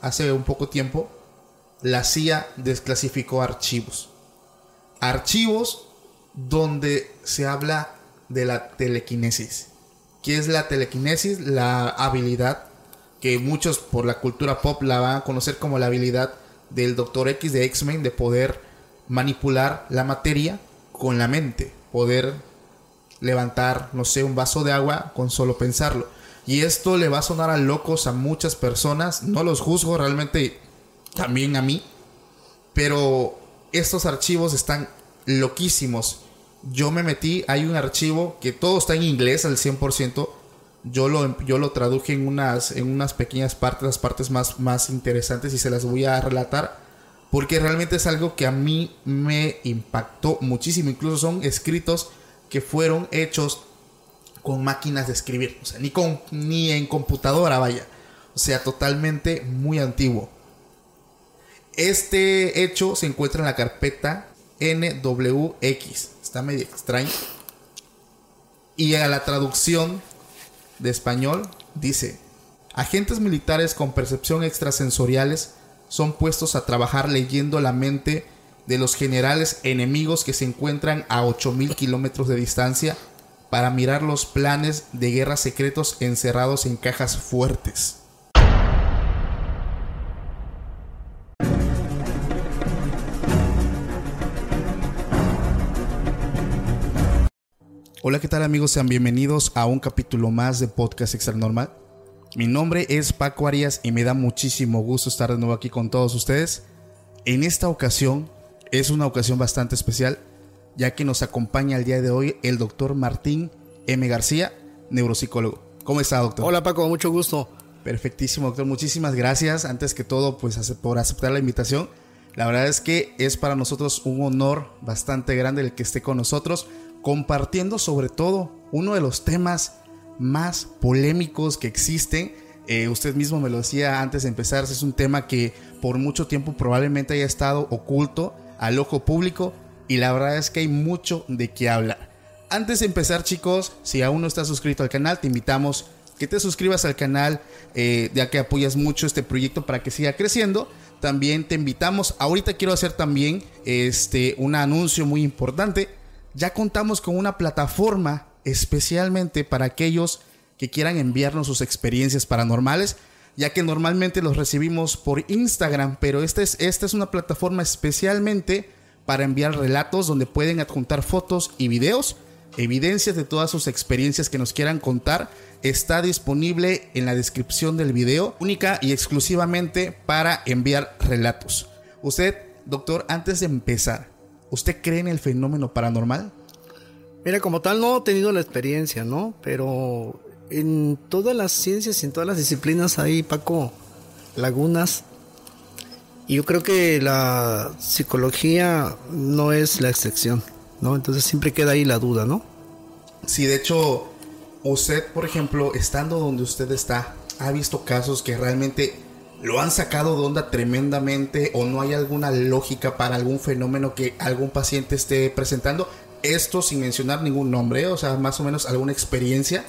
Hace un poco tiempo, la CIA desclasificó archivos. Archivos donde se habla de la telequinesis. ¿Qué es la telequinesis? La habilidad que muchos por la cultura pop la van a conocer como la habilidad del Doctor X de X-Men de poder manipular la materia con la mente, poder levantar, no sé, un vaso de agua con solo pensarlo. Y esto le va a sonar a locos a muchas personas. No los juzgo realmente, también a mí. Pero estos archivos están loquísimos. Yo me metí, hay un archivo que todo está en inglés al 100%. Yo lo, yo lo traduje en unas, en unas pequeñas partes, las partes más, más interesantes y se las voy a relatar. Porque realmente es algo que a mí me impactó muchísimo. Incluso son escritos que fueron hechos con máquinas de escribir. O sea, ni, con, ni en computadora, vaya. O sea, totalmente muy antiguo. Este hecho se encuentra en la carpeta NWX. Está medio extraño. Y a la traducción de español dice, agentes militares con percepción extrasensoriales son puestos a trabajar leyendo la mente de los generales enemigos que se encuentran a 8000 kilómetros de distancia para mirar los planes de guerra secretos encerrados en cajas fuertes. Hola, ¿qué tal amigos? Sean bienvenidos a un capítulo más de Podcast Extra Normal. Mi nombre es Paco Arias y me da muchísimo gusto estar de nuevo aquí con todos ustedes. En esta ocasión es una ocasión bastante especial, ya que nos acompaña el día de hoy el doctor Martín M. García, neuropsicólogo. ¿Cómo está, doctor? Hola Paco, mucho gusto. Perfectísimo, doctor. Muchísimas gracias. Antes que todo, pues por aceptar la invitación. La verdad es que es para nosotros un honor bastante grande el que esté con nosotros, compartiendo sobre todo uno de los temas más polémicos que existen. Eh, usted mismo me lo decía antes de empezar, es un tema que por mucho tiempo probablemente haya estado oculto al ojo público y la verdad es que hay mucho de qué hablar. Antes de empezar chicos, si aún no estás suscrito al canal, te invitamos que te suscribas al canal, eh, ya que apoyas mucho este proyecto para que siga creciendo. También te invitamos, ahorita quiero hacer también este, un anuncio muy importante. Ya contamos con una plataforma especialmente para aquellos que quieran enviarnos sus experiencias paranormales, ya que normalmente los recibimos por Instagram, pero esta es, esta es una plataforma especialmente para enviar relatos donde pueden adjuntar fotos y videos, evidencias de todas sus experiencias que nos quieran contar. Está disponible en la descripción del video, única y exclusivamente para enviar relatos. Usted, doctor, antes de empezar, ¿usted cree en el fenómeno paranormal? Mira, como tal no he tenido la experiencia, ¿no? Pero en todas las ciencias y en todas las disciplinas hay, Paco, lagunas. Y yo creo que la psicología no es la excepción, ¿no? Entonces siempre queda ahí la duda, ¿no? Sí, de hecho, usted, por ejemplo, estando donde usted está, ha visto casos que realmente lo han sacado de onda tremendamente o no hay alguna lógica para algún fenómeno que algún paciente esté presentando. Esto sin mencionar ningún nombre, o sea, más o menos alguna experiencia.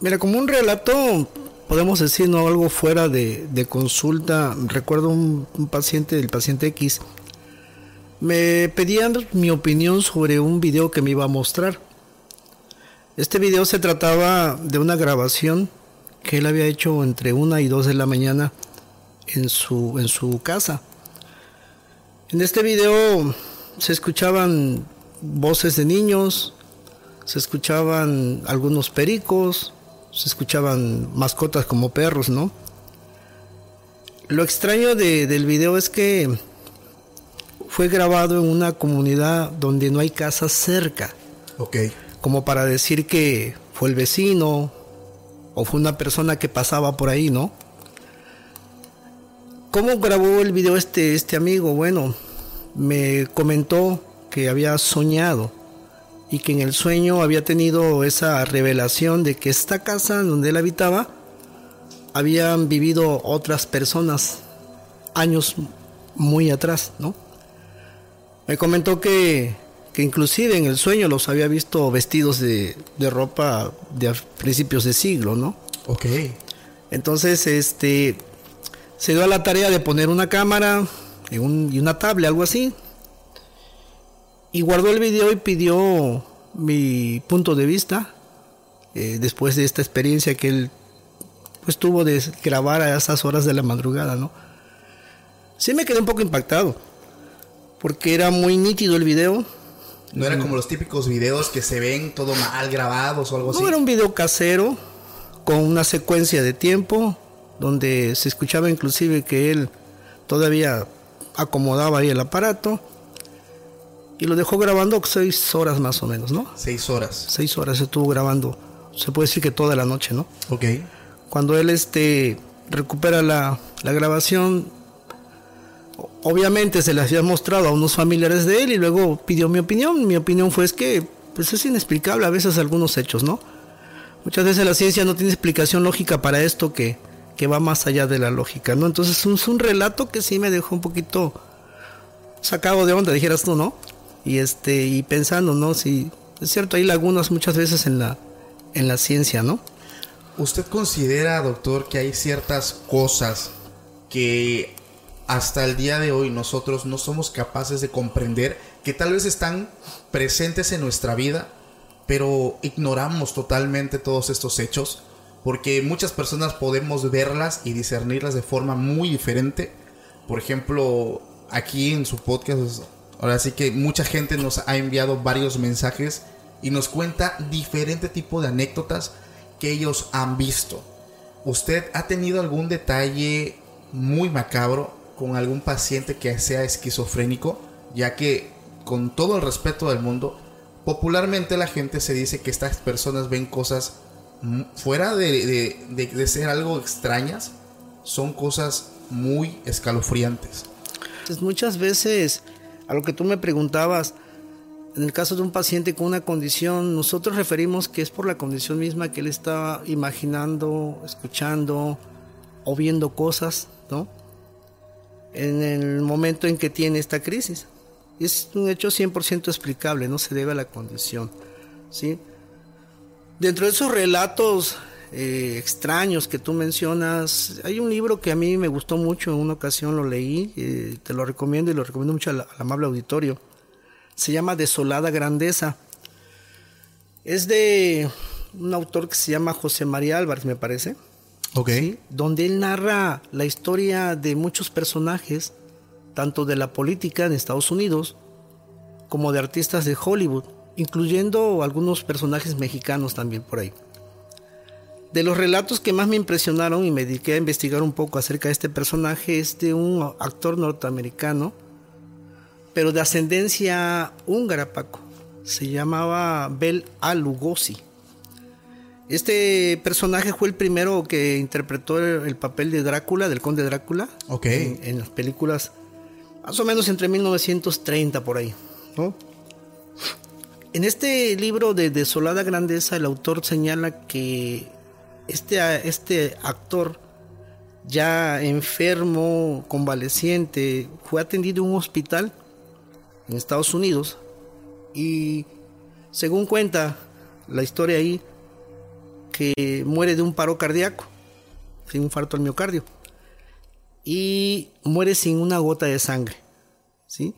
Mira, como un relato, podemos decir, no algo fuera de, de consulta. Recuerdo un, paciente, el paciente X, me pedían mi opinión sobre un video que me iba a mostrar. Este video se trataba de una grabación que él había hecho entre una y dos de la mañana en su, en su casa. En este video se escuchaban voces de niños, se escuchaban algunos pericos, se escuchaban mascotas como perros, ¿no? Lo extraño de- del video es que fue grabado en una comunidad donde no hay casas cerca, Ok. como para decir que fue el vecino o fue una persona que pasaba por ahí, ¿no? ¿Cómo grabó el video este, este amigo? Bueno, me comentó que había soñado y que en el sueño había tenido esa revelación de que esta casa donde él habitaba habían vivido otras personas años muy atrás, ¿no? Me comentó que, que inclusive en el sueño los había visto vestidos de, de ropa de a principios de siglo, ¿no? Ok. Entonces, este, se dio a la tarea de poner una cámara y, un- y una tablet, algo así. Y guardó el video y pidió mi punto de vista eh, después de esta experiencia que él pues tuvo de grabar a esas horas de la madrugada, ¿no? Sí me quedé un poco impactado porque era muy nítido el video. No era como los típicos videos que se ven todo mal grabados o algo así. No era un video casero con una secuencia de tiempo donde se escuchaba inclusive que él todavía acomodaba ahí el aparato y lo dejó grabando seis horas más o menos, ¿no? Seis horas. Seis horas estuvo grabando, se puede decir que toda la noche, ¿no? Ok. Cuando él este recupera la, la grabación, obviamente se le había mostrado a unos familiares de él y luego pidió mi opinión. Mi opinión fue es que pues es inexplicable a veces algunos hechos, ¿no? Muchas veces la ciencia no tiene explicación lógica para esto que, que va más allá de la lógica, ¿no? Entonces es un, es un relato que sí me dejó un poquito sacado de onda, dijeras tú, ¿no? Y este, y pensando, ¿no? Si es cierto, hay lagunas muchas veces en la, en la ciencia, ¿no? ¿Usted considera, doctor, que hay ciertas cosas que hasta el día de hoy nosotros no somos capaces de comprender, que tal vez están presentes en nuestra vida, pero ignoramos totalmente todos estos hechos? Porque muchas personas podemos verlas y discernirlas de forma muy diferente. Por ejemplo, aquí en su podcast, ahora sí que mucha gente nos ha enviado varios mensajes y nos cuenta diferente tipo de anécdotas que ellos han visto. ¿Usted ha tenido algún detalle muy macabro con algún paciente que sea esquizofrénico? Ya que, con todo el respeto del mundo, popularmente la gente se dice que estas personas ven cosas fuera de, de- de- de ser algo extrañas, son cosas muy escalofriantes. Pues muchas veces, a lo que tú me preguntabas, en el caso de un paciente con una condición, nosotros referimos que es por la condición misma que él está imaginando, escuchando o viendo cosas, ¿no? En el momento en que tiene esta crisis. Es un hecho 100% explicable, no se debe a la condición, ¿sí? Dentro de esos relatos eh, extraños que tú mencionas, hay un libro que a mí me gustó mucho, en una ocasión lo leí, eh, te lo recomiendo y lo recomiendo mucho al, al amable auditorio. Se llama Desolada Grandeza. Es de un autor que se llama José María Álvarez, me parece. Ok. ¿sí? donde él narra la historia de muchos personajes, tanto de la política en Estados Unidos como de artistas de Hollywood, incluyendo algunos personajes mexicanos también por ahí. De los relatos que más me impresionaron y me dediqué a investigar un poco acerca de este personaje es de un actor norteamericano, pero de ascendencia húngara, Paco. Se llamaba Bel A. Lugosi. Este personaje fue el primero que interpretó el, el papel de Drácula, del conde Drácula, en, en las películas más o menos entre 1930 por ahí. ¿no? En este libro de Desolada Grandeza, el autor señala que este, este actor, ya enfermo, convaleciente, fue atendido en un hospital en Estados Unidos y según cuenta la historia ahí, que muere de un paro cardíaco, de un infarto al miocardio, y muere sin una gota de sangre. ¿sí?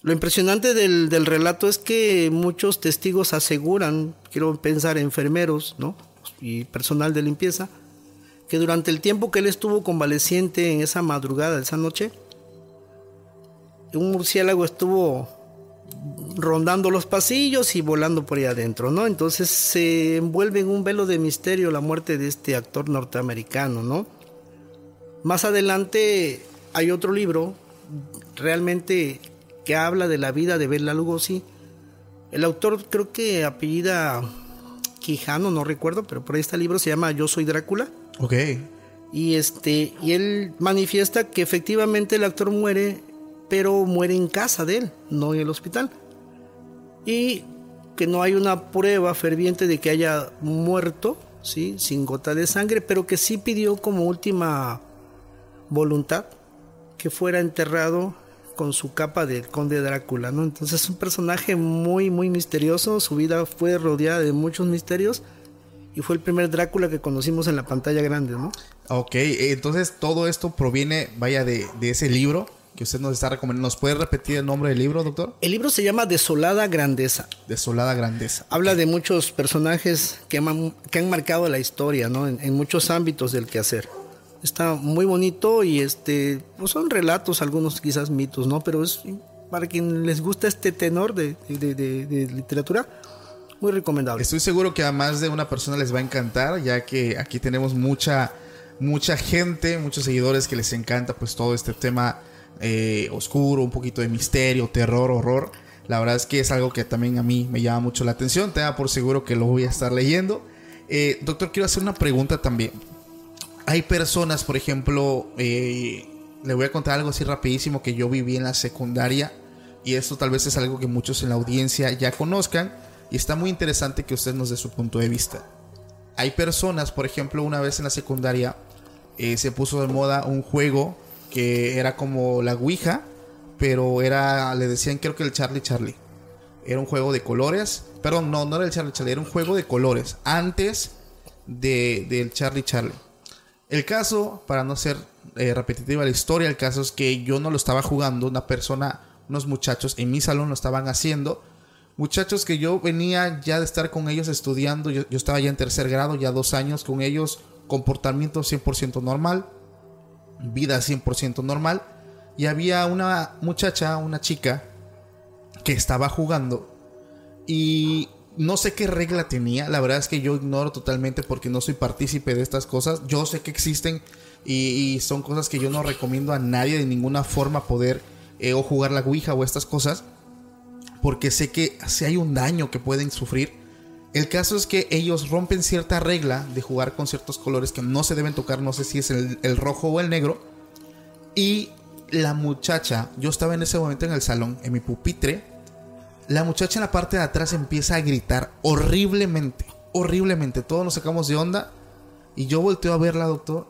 Lo impresionante del, del relato es que muchos testigos aseguran, quiero pensar enfermeros ¿no? Y personal de limpieza, que durante el tiempo que él estuvo convaleciente en esa madrugada, esa noche, un murciélago estuvo rondando los pasillos y volando por ahí adentro, ¿no? Entonces se envuelve en un velo de misterio la muerte de este actor norteamericano, ¿no? Más adelante hay otro libro realmente que habla de la vida de Bela Lugosi. El autor creo que apellida Quijano, no recuerdo, pero por ahí está el libro, se llama Yo soy Drácula. Ok. Y este, y él manifiesta que efectivamente el actor muere, pero muere en casa de él, no en el hospital. Y que no hay una prueba ferviente de que haya muerto, sí, sin gota de sangre, pero que sí pidió como última voluntad que fuera enterrado con su capa del conde Drácula, ¿no? Entonces es un personaje muy, muy misterioso, su vida fue rodeada de muchos misterios y fue el primer Drácula que conocimos en la pantalla grande, ¿no? Ok, entonces todo esto proviene, vaya, de, de ese libro que usted nos está recomendando. ¿Nos puede repetir el nombre del libro, doctor? El libro se llama Desolada Grandeza. Desolada Grandeza. Habla de muchos personajes que han, que han marcado la historia, ¿no? En, en muchos ámbitos del quehacer. Está muy bonito y este, pues son relatos, algunos quizás mitos, ¿no? Pero es para quien les gusta este tenor de, de, literatura, muy recomendable. Estoy seguro que a más de una persona les va a encantar, ya que aquí tenemos mucha, mucha gente, muchos seguidores que les encanta pues todo este tema eh, oscuro, un poquito de misterio, terror, horror. La verdad es que es algo que también a mí me llama mucho la atención. Tenga por seguro que lo voy a estar leyendo. Eh, doctor, quiero hacer una pregunta también. Hay personas, por ejemplo, eh, le voy a contar algo así rapidísimo que yo viví en la secundaria. Y esto tal vez es algo que muchos en la audiencia ya conozcan. Y está muy interesante que usted nos dé su punto de vista. Hay personas, por ejemplo, una vez en la secundaria eh, se puso de moda un juego que era como la Ouija, pero era, le decían creo que el Charlie Charlie. Era un juego de colores. Perdón, no, no era el Charlie Charlie, era un juego de colores. Antes de, del Charlie Charlie. El caso, para no ser eh, repetitiva la historia, el caso es que yo no lo estaba jugando, una persona, unos muchachos en mi salón lo estaban haciendo. Muchachos que yo venía ya de estar con ellos estudiando, yo, yo estaba ya en tercer grado, ya dos años con ellos, comportamiento 100% normal, vida 100% normal. Y había una muchacha, una chica, que estaba jugando y no sé qué regla tenía. La verdad es que yo ignoro totalmente porque no soy partícipe de estas cosas. Yo sé que existen y, son cosas que yo no recomiendo a nadie de ninguna forma poder eh, o jugar la Ouija o estas cosas. Porque sé que si hay un daño que pueden sufrir. El caso es que ellos rompen cierta regla de jugar con ciertos colores que no se deben tocar. No sé si es el rojo o el negro. Y la muchacha, yo estaba en ese momento en el salón, en mi pupitre. La muchacha en la parte de atrás empieza a gritar horriblemente, horriblemente. Todos nos sacamos de onda. Y yo volteo a verla, doctor.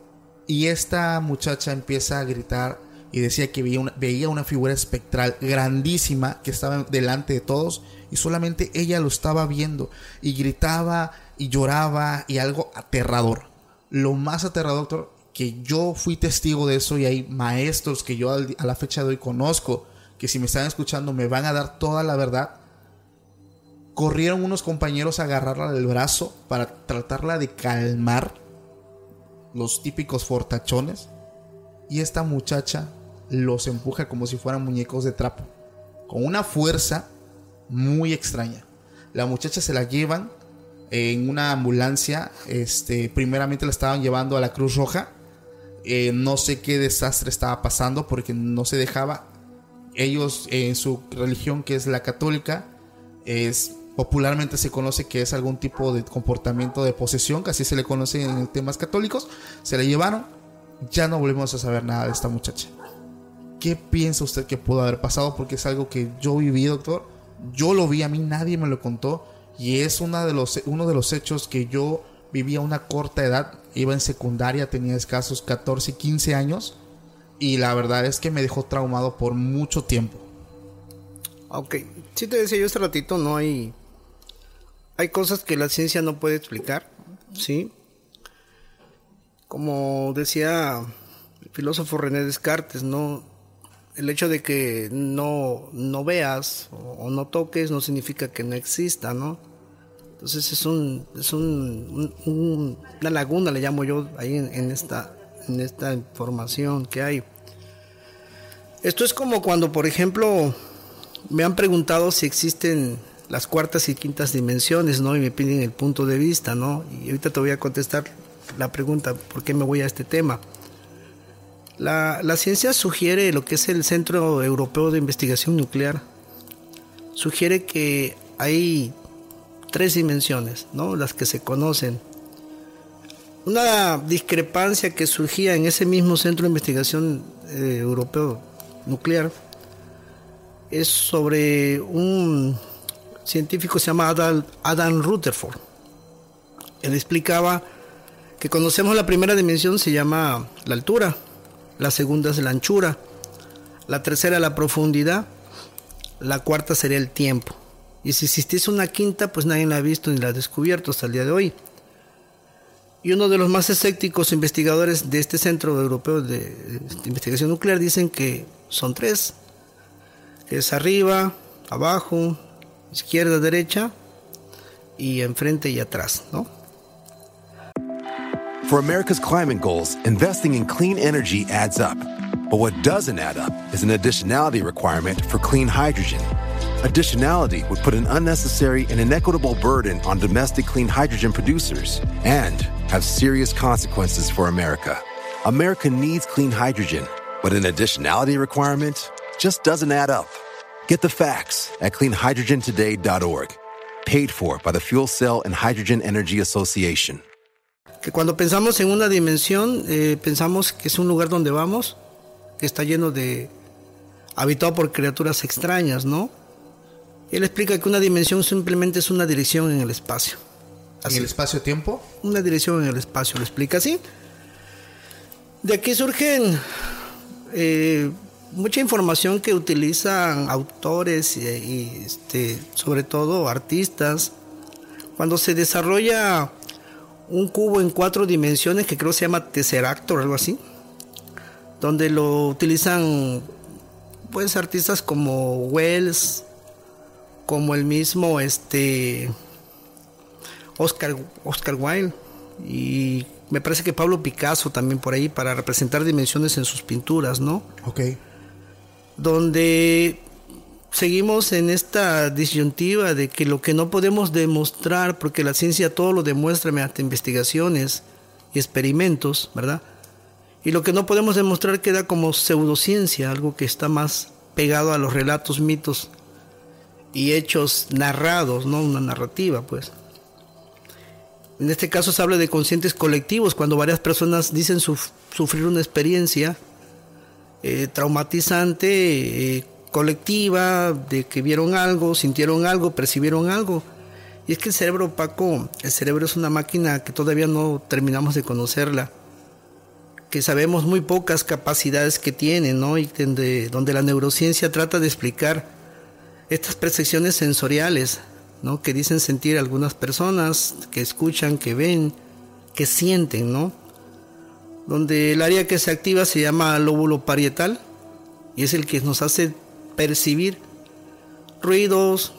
Y esta muchacha empieza a gritar y decía que veía una, figura espectral grandísima que estaba delante de todos. Y solamente ella lo estaba viendo. Y gritaba y lloraba y algo aterrador. Lo más aterrador, doctor, que yo fui testigo de eso y hay maestros que yo a la fecha de hoy conozco que si me están escuchando me van a dar toda la verdad. Corrieron unos compañeros a agarrarla del brazo para tratarla de calmar los típicos fortachones y esta muchacha los empuja como si fueran muñecos de trapo con una fuerza muy extraña. La muchacha se la llevan en una ambulancia, este, primeramente la estaban llevando a la Cruz Roja. Eh, no sé qué desastre estaba pasando porque no se dejaba ellos en su religión que es la católica es popularmente se conoce que es algún tipo de comportamiento de posesión que así se le conoce en temas católicos se la llevaron. Ya no volvemos a saber nada de esta muchacha. Qué piensa usted que pudo haber pasado porque es algo que yo viví doctor. Yo lo vi a mí nadie me lo contó. Y es una de los, uno de los hechos que yo vivía a una corta edad. Iba en secundaria tenía escasos 14 15 años y la verdad es que me dejó traumado por mucho tiempo. Ok, sí te decía yo este ratito, no hay... Hay cosas que la ciencia no puede explicar, ¿sí? Como decía el filósofo René Descartes, ¿no? El hecho de que no, no veas o, no toques no significa que no exista, ¿no? Entonces es, un, es un, un, una laguna, le llamo yo, ahí en, esta, en esta información que hay. Esto es como cuando, por ejemplo, me han preguntado si existen las cuartas y quintas dimensiones, ¿no? Y me piden el punto de vista, ¿no? Y ahorita te voy a contestar la pregunta, ¿por qué me voy a este tema? La, la ciencia sugiere lo que es el Centro Europeo de Investigación Nuclear. Sugiere que hay tres dimensiones, ¿no? Las que se conocen. Una discrepancia que surgía en ese mismo centro de investigación eh, europeo nuclear es sobre un científico que se llama Adam, Adam Rutherford. Él explicaba que conocemos la primera dimensión se llama la altura, la segunda es la anchura, la tercera la profundidad, la cuarta sería el tiempo. Y si existiese una quinta, pues nadie la ha visto ni la ha descubierto hasta el día de hoy. Y uno de los más escépticos investigadores de este Centro Europeo de Investigación Nuclear dicen que son tres, es arriba, abajo, izquierda, derecha y enfrente y atrás, ¿no? For America's climate goals, investing in clean energy adds up. But what doesn't add up is an additionality requirement for clean hydrogen. Additionality would put an unnecessary and inequitable burden on domestic clean hydrogen producers and have serious consequences for America. America needs clean hydrogen, but an additionality requirement just doesn't add up. Get the facts at cleanhydrogentoday.org. Paid for by the Fuel Cell and Hydrogen Energy Association. Que cuando pensamos en una dimensión, eh, pensamos que es un lugar donde vamos, que está lleno de. habitado por criaturas extrañas, ¿no? Él explica que una dimensión simplemente es una dirección en el espacio. Así. ¿En el espacio-tiempo? Una dirección en el espacio, lo explica así. De aquí surgen eh, mucha información que utilizan autores y, y este, sobre todo artistas. Cuando se desarrolla un cubo en cuatro dimensiones que creo se llama Tesseract o algo así, donde lo utilizan pues artistas como Wells, como el mismo este Oscar Oscar Wilde y me parece que Pablo Picasso también por ahí para representar dimensiones en sus pinturas, ¿no? Ok. Donde seguimos en esta disyuntiva de que lo que no podemos demostrar, porque la ciencia todo lo demuestra mediante investigaciones y experimentos, ¿verdad? Y lo que no podemos demostrar queda como pseudociencia, algo que está más pegado a los relatos, mitos y hechos narrados, no una narrativa, pues. En este caso se habla de conscientes colectivos, cuando varias personas dicen suf sufrir una experiencia eh, traumatizante, eh, colectiva, de que vieron algo, sintieron algo, percibieron algo. Y es que el cerebro opaco, el cerebro es una máquina que todavía no terminamos de conocerla, que sabemos muy pocas capacidades que tiene, ¿no? Y donde la neurociencia trata de explicar estas percepciones sensoriales, ¿no? Que dicen sentir algunas personas, que escuchan, que ven, que sienten, ¿no? Donde el área que se activa se llama lóbulo parietal y es el que nos hace percibir ruidos,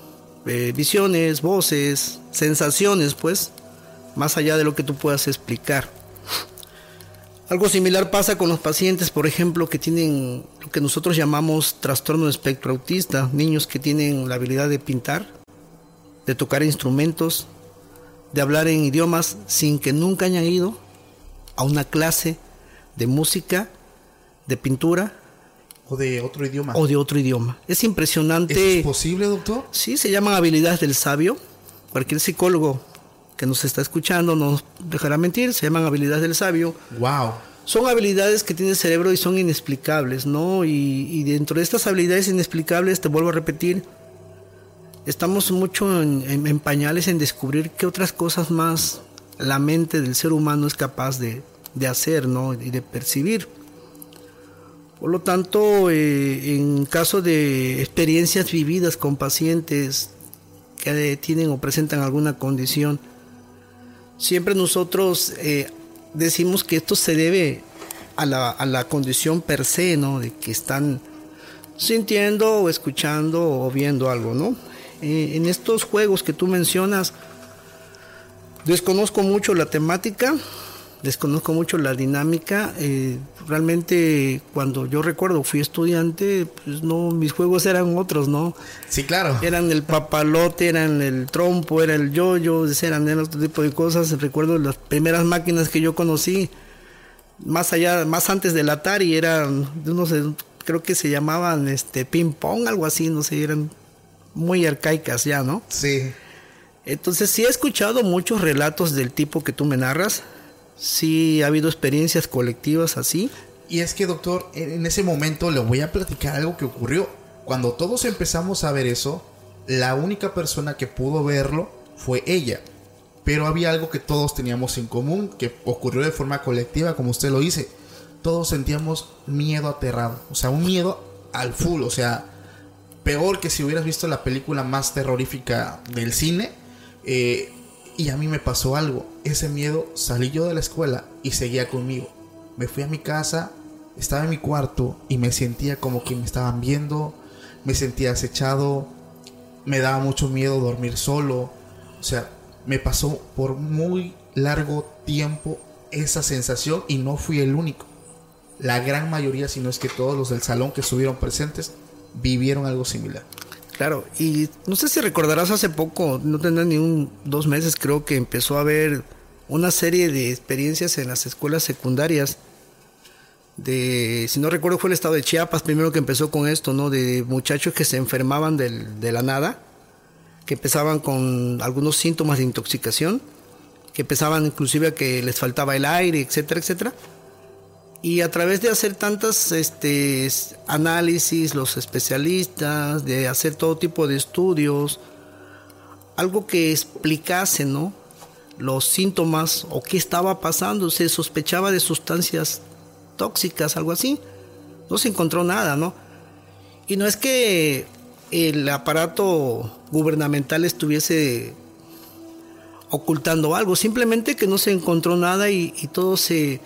eh, visiones, voces, sensaciones, pues, más allá de lo que tú puedas explicar. Algo similar pasa con los pacientes, por ejemplo, que tienen lo que nosotros llamamos trastorno de espectro autista, niños que tienen la habilidad de pintar, de tocar instrumentos, de hablar en idiomas sin que nunca hayan ido a una clase de música, de pintura. O de otro idioma. O de otro idioma. Es impresionante. ¿Es posible, doctor? Sí, se llaman habilidades del sabio. Cualquier psicólogo que nos está escuchando no nos dejará mentir, se llaman habilidades del sabio. Wow. Son habilidades que tiene el cerebro y son inexplicables, ¿no? Y, y dentro de estas habilidades inexplicables, te vuelvo a repetir, estamos mucho en, pañales en descubrir qué otras cosas más la mente del ser humano es capaz de, de hacer, ¿no? Y de percibir. Por lo tanto, eh, en caso de experiencias vividas con pacientes que tienen o presentan alguna condición, siempre nosotros eh, decimos que esto se debe a la, a la, condición per se, ¿no? De que están sintiendo o escuchando o viendo algo, ¿no? Eh, en estos juegos que tú mencionas, Desconozco mucho la temática, desconozco mucho la dinámica. eh, realmente cuando yo recuerdo fui estudiante, pues no, mis juegos eran otros, ¿no? Sí, claro. Eran el papalote, eran el trompo, era el yoyo, eran, eran otro tipo de cosas. Recuerdo las primeras máquinas que yo conocí, más allá, más antes del Atari, eran, no sé, creo que se llamaban este ping pong, algo así, no sé, eran muy arcaicas ya, ¿no? Sí. Entonces sí he escuchado muchos relatos del tipo que tú me narras. Sí ha habido experiencias colectivas así. Y es que, doctor, en ese momento le voy a platicar algo que ocurrió. Cuando todos empezamos a ver eso, la única persona que pudo verlo fue ella. Pero había algo que todos teníamos en común, que ocurrió de forma colectiva, como usted lo dice. Todos sentíamos miedo aterrado. O sea, un miedo al full. O sea, peor que si hubieras visto la película más terrorífica del cine. Eh, y a mí me pasó algo. Ese miedo salí yo de la escuela y seguía conmigo. Me fui a mi casa, estaba en mi cuarto y me sentía como que me estaban viendo. Me sentía acechado. Me daba mucho miedo dormir solo. O sea, me pasó por muy largo tiempo esa sensación y no fui el único. La gran mayoría, si no es que todos los del salón que estuvieron presentes, vivieron algo similar. Claro, y no sé si recordarás hace poco, no tendrá ni un dos meses, creo que empezó a haber una serie de experiencias en las escuelas secundarias. De, si no recuerdo, fue el estado de Chiapas primero que empezó con esto, ¿no? De muchachos que se enfermaban del- de la nada, que empezaban con algunos síntomas de intoxicación, que empezaban inclusive a que les faltaba el aire, etcétera, etcétera. Y a través de hacer tantas este, análisis, los especialistas, de hacer todo tipo de estudios, algo que explicase, ¿no? Los síntomas o qué estaba pasando, se sospechaba de sustancias tóxicas, algo así. No se encontró nada, ¿no? Y no es que el aparato gubernamental estuviese ocultando algo, simplemente que no se encontró nada y, y todo se,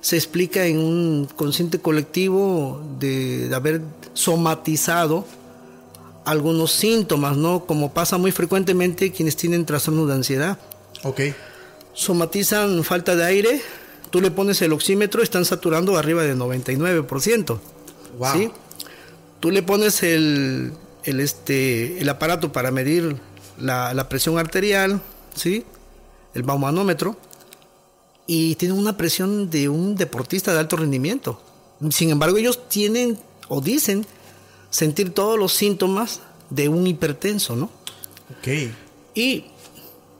se explica en un consciente colectivo de, de haber somatizado algunos síntomas, ¿no? Como pasa muy frecuentemente quienes tienen trastornos de ansiedad. Ok. Somatizan falta de aire, tú le pones el oxímetro, están saturando arriba del 99%. Wow. ¿sí? Tú le pones el, el, este, el aparato para medir la, la presión arterial, ¿sí? el baumanómetro, y tienen una presión de un deportista de alto rendimiento. Sin embargo, ellos tienen o dicen sentir todos los síntomas de un hipertenso, ¿no? Ok. Y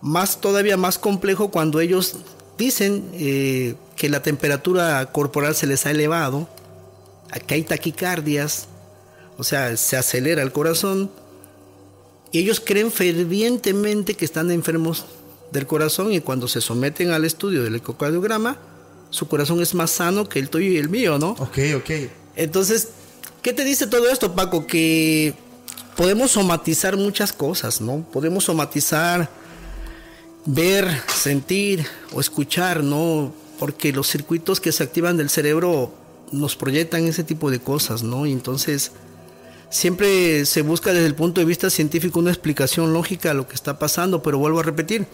más todavía más complejo cuando ellos dicen eh, que la temperatura corporal se les ha elevado, que hay taquicardias, o sea, se acelera el corazón, y ellos creen fervientemente que están enfermos del corazón y cuando se someten al estudio del ecocardiograma, su corazón es más sano que el tuyo y el mío, ¿no? Ok, ok. Entonces, ¿qué te dice todo esto, Paco? Que podemos somatizar muchas cosas, ¿no? Podemos somatizar, ver, sentir o escuchar, ¿no? Porque los circuitos que se activan del cerebro nos proyectan ese tipo de cosas, ¿no? Y entonces, siempre se busca desde el punto de vista científico una explicación lógica a lo que está pasando, pero vuelvo a repetir,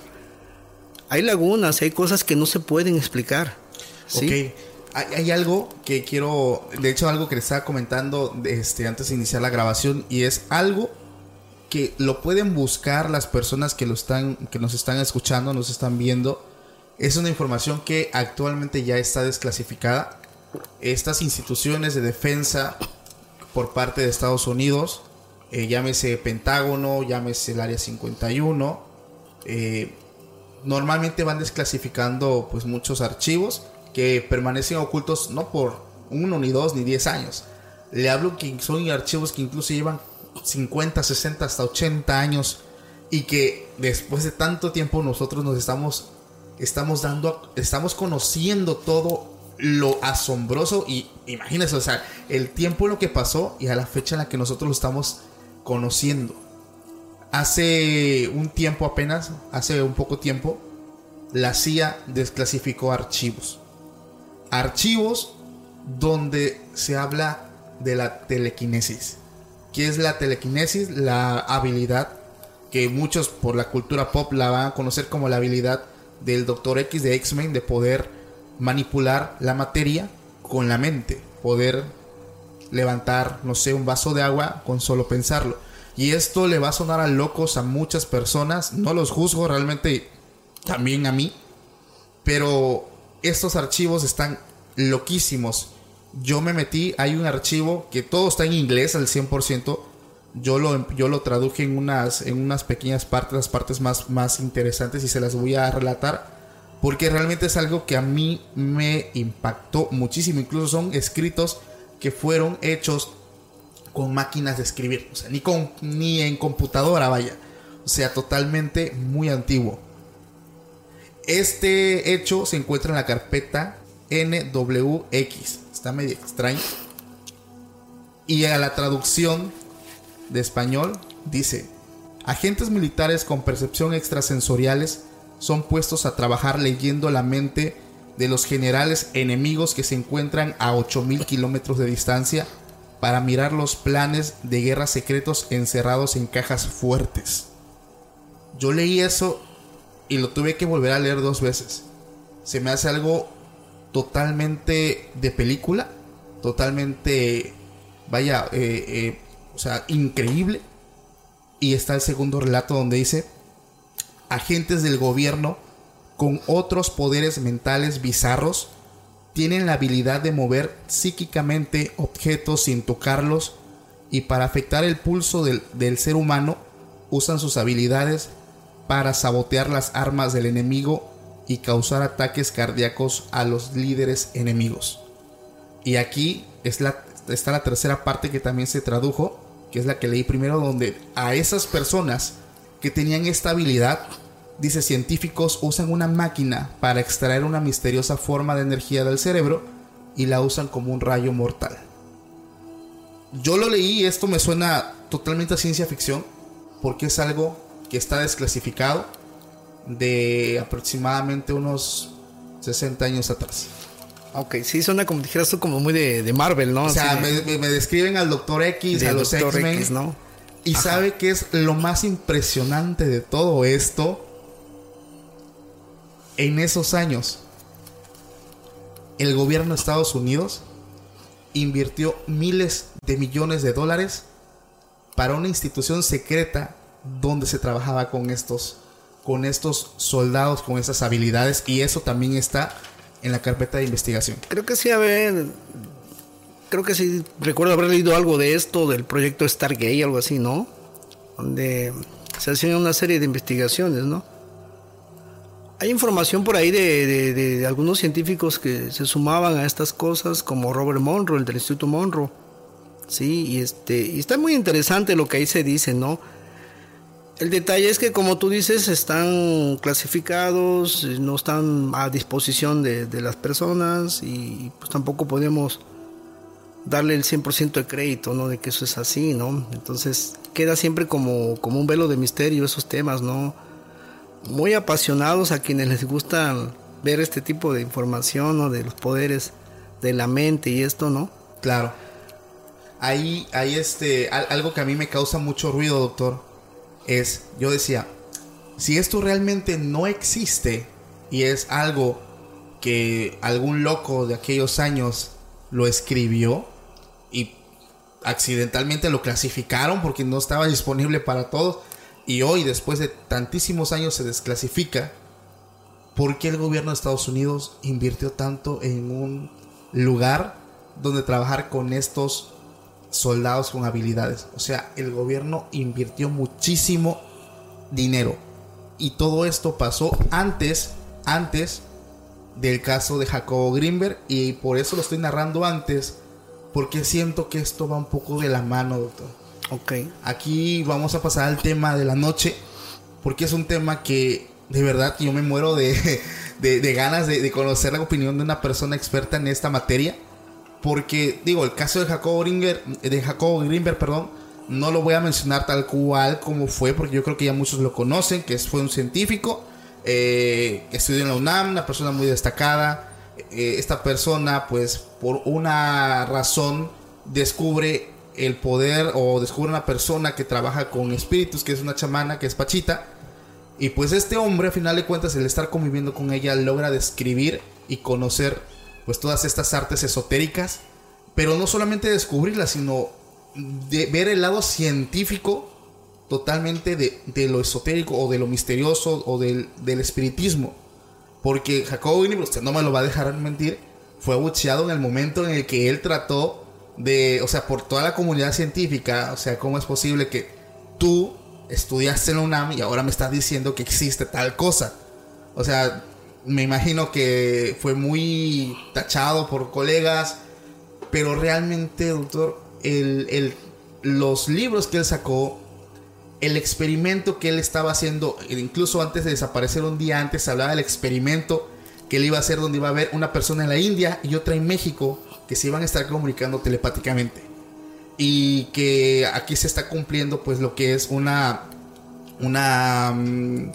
hay lagunas, hay cosas que no se pueden explicar. ¿sí? Ok. Hay, hay algo que quiero, de hecho algo que le estaba comentando este, antes de iniciar la grabación y es algo que lo pueden buscar las personas que lo están, que nos están escuchando, nos están viendo. Es una información que actualmente ya está desclasificada. Estas instituciones de defensa por parte de Estados Unidos, eh, llámese Pentágono, llámese el Área 51, eh, normalmente van desclasificando pues muchos archivos que permanecen ocultos no por uno ni dos ni diez años. Le hablo que son archivos que incluso llevan 50, 60 hasta 80 años y que después de tanto tiempo nosotros nos estamos estamos dando estamos conociendo todo lo asombroso y imagínense, o sea, el tiempo en lo que pasó y a la fecha en la que nosotros lo estamos conociendo. Hace un tiempo apenas, hace un poco tiempo, la CIA desclasificó archivos. Archivos donde se habla de la telequinesis. ¿Qué es la telequinesis? La habilidad que muchos por la cultura pop la van a conocer como la habilidad del Doctor X de X-Men de poder manipular la materia con la mente, poder levantar, no sé, un vaso de agua con solo pensarlo. Y esto le va a sonar a locos a muchas personas, no los juzgo realmente también a mí, pero estos archivos están loquísimos. Yo me metí, hay un archivo que todo está en inglés al 100%. Yo lo, yo lo traduje en unas, en unas pequeñas partes, las partes más, más interesantes y se las voy a relatar. Porque realmente es algo que a mí me impactó muchísimo. Incluso son escritos que fueron hechos con máquinas de escribir. O sea, ni, con, ni en computadora, vaya. O sea, totalmente muy antiguo. Este hecho se encuentra en la carpeta NWX. Está medio extraño. Y a la traducción de español dice, agentes militares con percepción extrasensoriales son puestos a trabajar leyendo la mente de los generales enemigos que se encuentran a 8.000 kilómetros de distancia para mirar los planes de guerra secretos encerrados en cajas fuertes. Yo leí eso y lo tuve que volver a leer dos veces. Se me hace algo totalmente de película, totalmente, vaya, eh, eh, o sea, increíble. Y está el segundo relato donde dice, agentes del gobierno con otros poderes mentales bizarros tienen la habilidad de mover psíquicamente objetos sin tocarlos y para afectar el pulso del, del, ser humano usan sus habilidades para sabotear las armas del enemigo y causar ataques cardíacos a los líderes enemigos. Y aquí está la tercera parte que también se tradujo, que es la que leí primero, donde a esas personas que tenían esta habilidad, dice científicos usan una máquina para extraer una misteriosa forma de energía del cerebro y la usan como un rayo mortal. Yo lo leí y esto me suena totalmente a ciencia ficción porque es algo que está desclasificado de aproximadamente unos 60 años atrás. Ok, sí, suena como dijeras tú como muy de, de Marvel, ¿no? O sea, de- me, me describen al Doctor X, a los. X-Men. ¿no? Y Ajá. sabe que es lo más impresionante de todo esto. En esos años, el gobierno de Estados Unidos invirtió miles de millones de dólares para una institución secreta donde se trabajaba con estos con estos soldados con esas habilidades y eso también está en la carpeta de investigación. Creo que sí, a ver. Creo que sí, recuerdo haber leído algo de esto, del proyecto Stargate, algo así, ¿no? Donde se hacían una serie de investigaciones, ¿no? Hay información por ahí de, de- algunos científicos que se sumaban a estas cosas, como Robert Monroe, el del Instituto Monroe. Sí, y, este, y está muy interesante lo que ahí se dice, ¿no? El detalle es que, como tú dices, están clasificados, no están a disposición de, de las personas y pues tampoco podemos darle el 100% de crédito, ¿no? De que eso es así, ¿no? Entonces queda siempre como, como un velo de misterio esos temas, ¿no? Muy apasionados a quienes les gusta ver este tipo de información, ¿no? De los poderes de la mente y esto, ¿no? Claro. Ahí, ahí este, al- algo que a mí me causa mucho ruido, doctor, es, yo decía, si esto realmente no existe y es algo que algún loco de aquellos años lo escribió y accidentalmente lo clasificaron porque no estaba disponible para todos y hoy después de tantísimos años se desclasifica, ¿por qué el gobierno de Estados Unidos invirtió tanto en un lugar donde trabajar con estos soldados con habilidades? O sea, el gobierno invirtió muchísimo dinero. Y todo esto pasó antes, antes del caso de Jacobo Greenberg. Y por eso lo estoy narrando antes. Porque siento que esto va un poco de la mano, doctor. Ok. Aquí vamos a pasar al tema de la noche, porque es un tema que de verdad yo me muero de, de- de ganas de, de conocer la opinión de una persona experta en esta materia. Porque, digo, el caso de Jacobo Greenberg, de Jacobo Greenberg, perdón, no lo voy a mencionar tal cual como fue, porque yo creo que ya muchos lo conocen, que fue un científico, eh, estudió en la UNAM, una persona muy destacada. Eh, esta persona, pues, por una razón, descubre el poder o descubre una persona que trabaja con espíritus, que es una chamana, que es Pachita, Y pues este hombre, a final de cuentas, el estar conviviendo con ella, logra describir y conocer pues todas estas artes esotéricas, pero no solamente descubrirlas, sino de ver el lado científico totalmente de, de lo esotérico o de lo misterioso o del, del espiritismo. Porque Jacobo Greenberg, usted no me lo va a dejar mentir, fue abucheado en el momento en el que él trató de, o sea, por toda la comunidad científica, o sea, ¿cómo es posible que tú estudiaste en la UNAM y ahora me estás diciendo que existe tal cosa? O sea, me imagino que fue muy tachado por colegas, pero realmente, doctor, el, el, los libros que él sacó, el experimento que él estaba haciendo, incluso antes de desaparecer un día antes, hablaba del experimento que él iba a hacer donde iba a haber una persona en la India y otra en México que se iban a estar comunicando telepáticamente. Y que aquí se está cumpliendo pues lo que es una... Una... Um,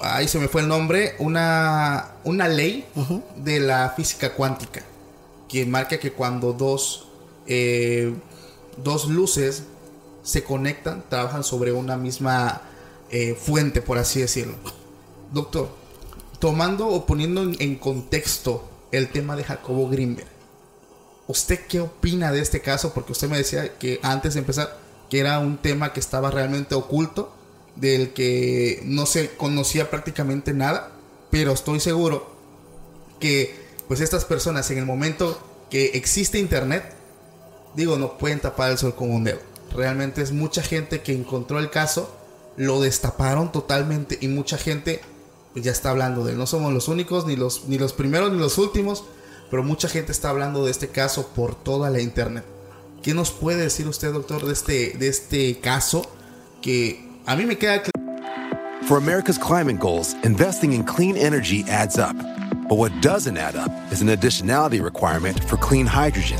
ahí se me fue el nombre. Una, una ley uh -huh. de la física cuántica. Que marca que cuando dos, eh, dos luces se conectan, trabajan sobre una misma eh, fuente, por así decirlo. Doctor, tomando o poniendo en, en, contexto el tema de Jacobo Greenberg, ¿usted qué opina de este caso? Porque usted me decía que antes de empezar que era un tema que estaba realmente oculto, del que no se conocía prácticamente nada, pero estoy seguro que pues estas personas en el momento que existe internet, digo, no pueden tapar el sol con un dedo. Realmente es mucha gente que encontró el caso, lo destaparon totalmente y mucha gente ya está hablando de él. No somos los únicos, ni los, ni los primeros, ni los últimos, pero mucha gente está hablando de este caso por toda la internet. ¿Qué nos puede decir usted, doctor, de este, de este caso que a mí me queda For America's climate goals, investing in clean energy adds up. But what doesn't add up is an additionality requirement for clean hydrogen.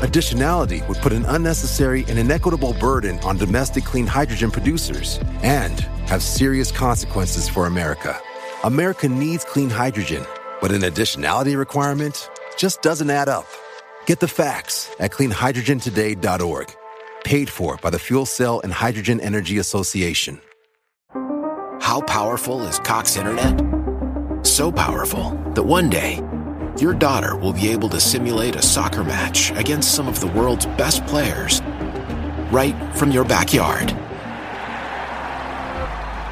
Additionality would put an unnecessary and inequitable burden on domestic clean hydrogen producers and have serious consequences for America. America needs clean hydrogen, but an additionality requirement just doesn't add up. Get the facts at cleanhydrogentoday.org. Paid for by the Fuel Cell and Hydrogen Energy Association. How powerful is Cox Internet? So powerful that one day, your daughter will be able to simulate a soccer match against some of the world's best players right from your backyard.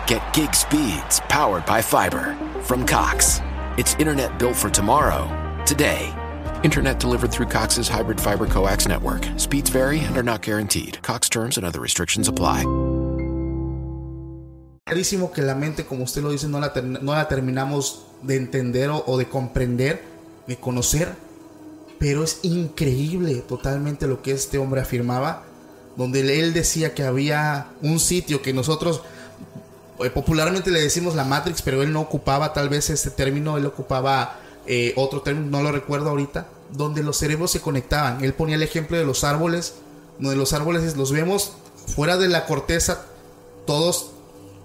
Get gig speeds powered by fiber from Cox. It's internet built for tomorrow, today. Internet delivered through Cox's hybrid fiber coax network. Speeds vary and are not guaranteed. Cox terms and other restrictions apply. Clarísimo que la mente, como usted lo dice, no la, no la terminamos de entender o, o de comprender, de conocer, pero es increíble totalmente lo que este hombre afirmaba, donde él decía que había un sitio que nosotros popularmente le decimos la Matrix, pero él no ocupaba tal vez este término, él ocupaba eh, otro término, no lo recuerdo ahorita, donde los cerebros se conectaban. Él ponía el ejemplo de los árboles, donde los árboles los vemos fuera de la corteza, todos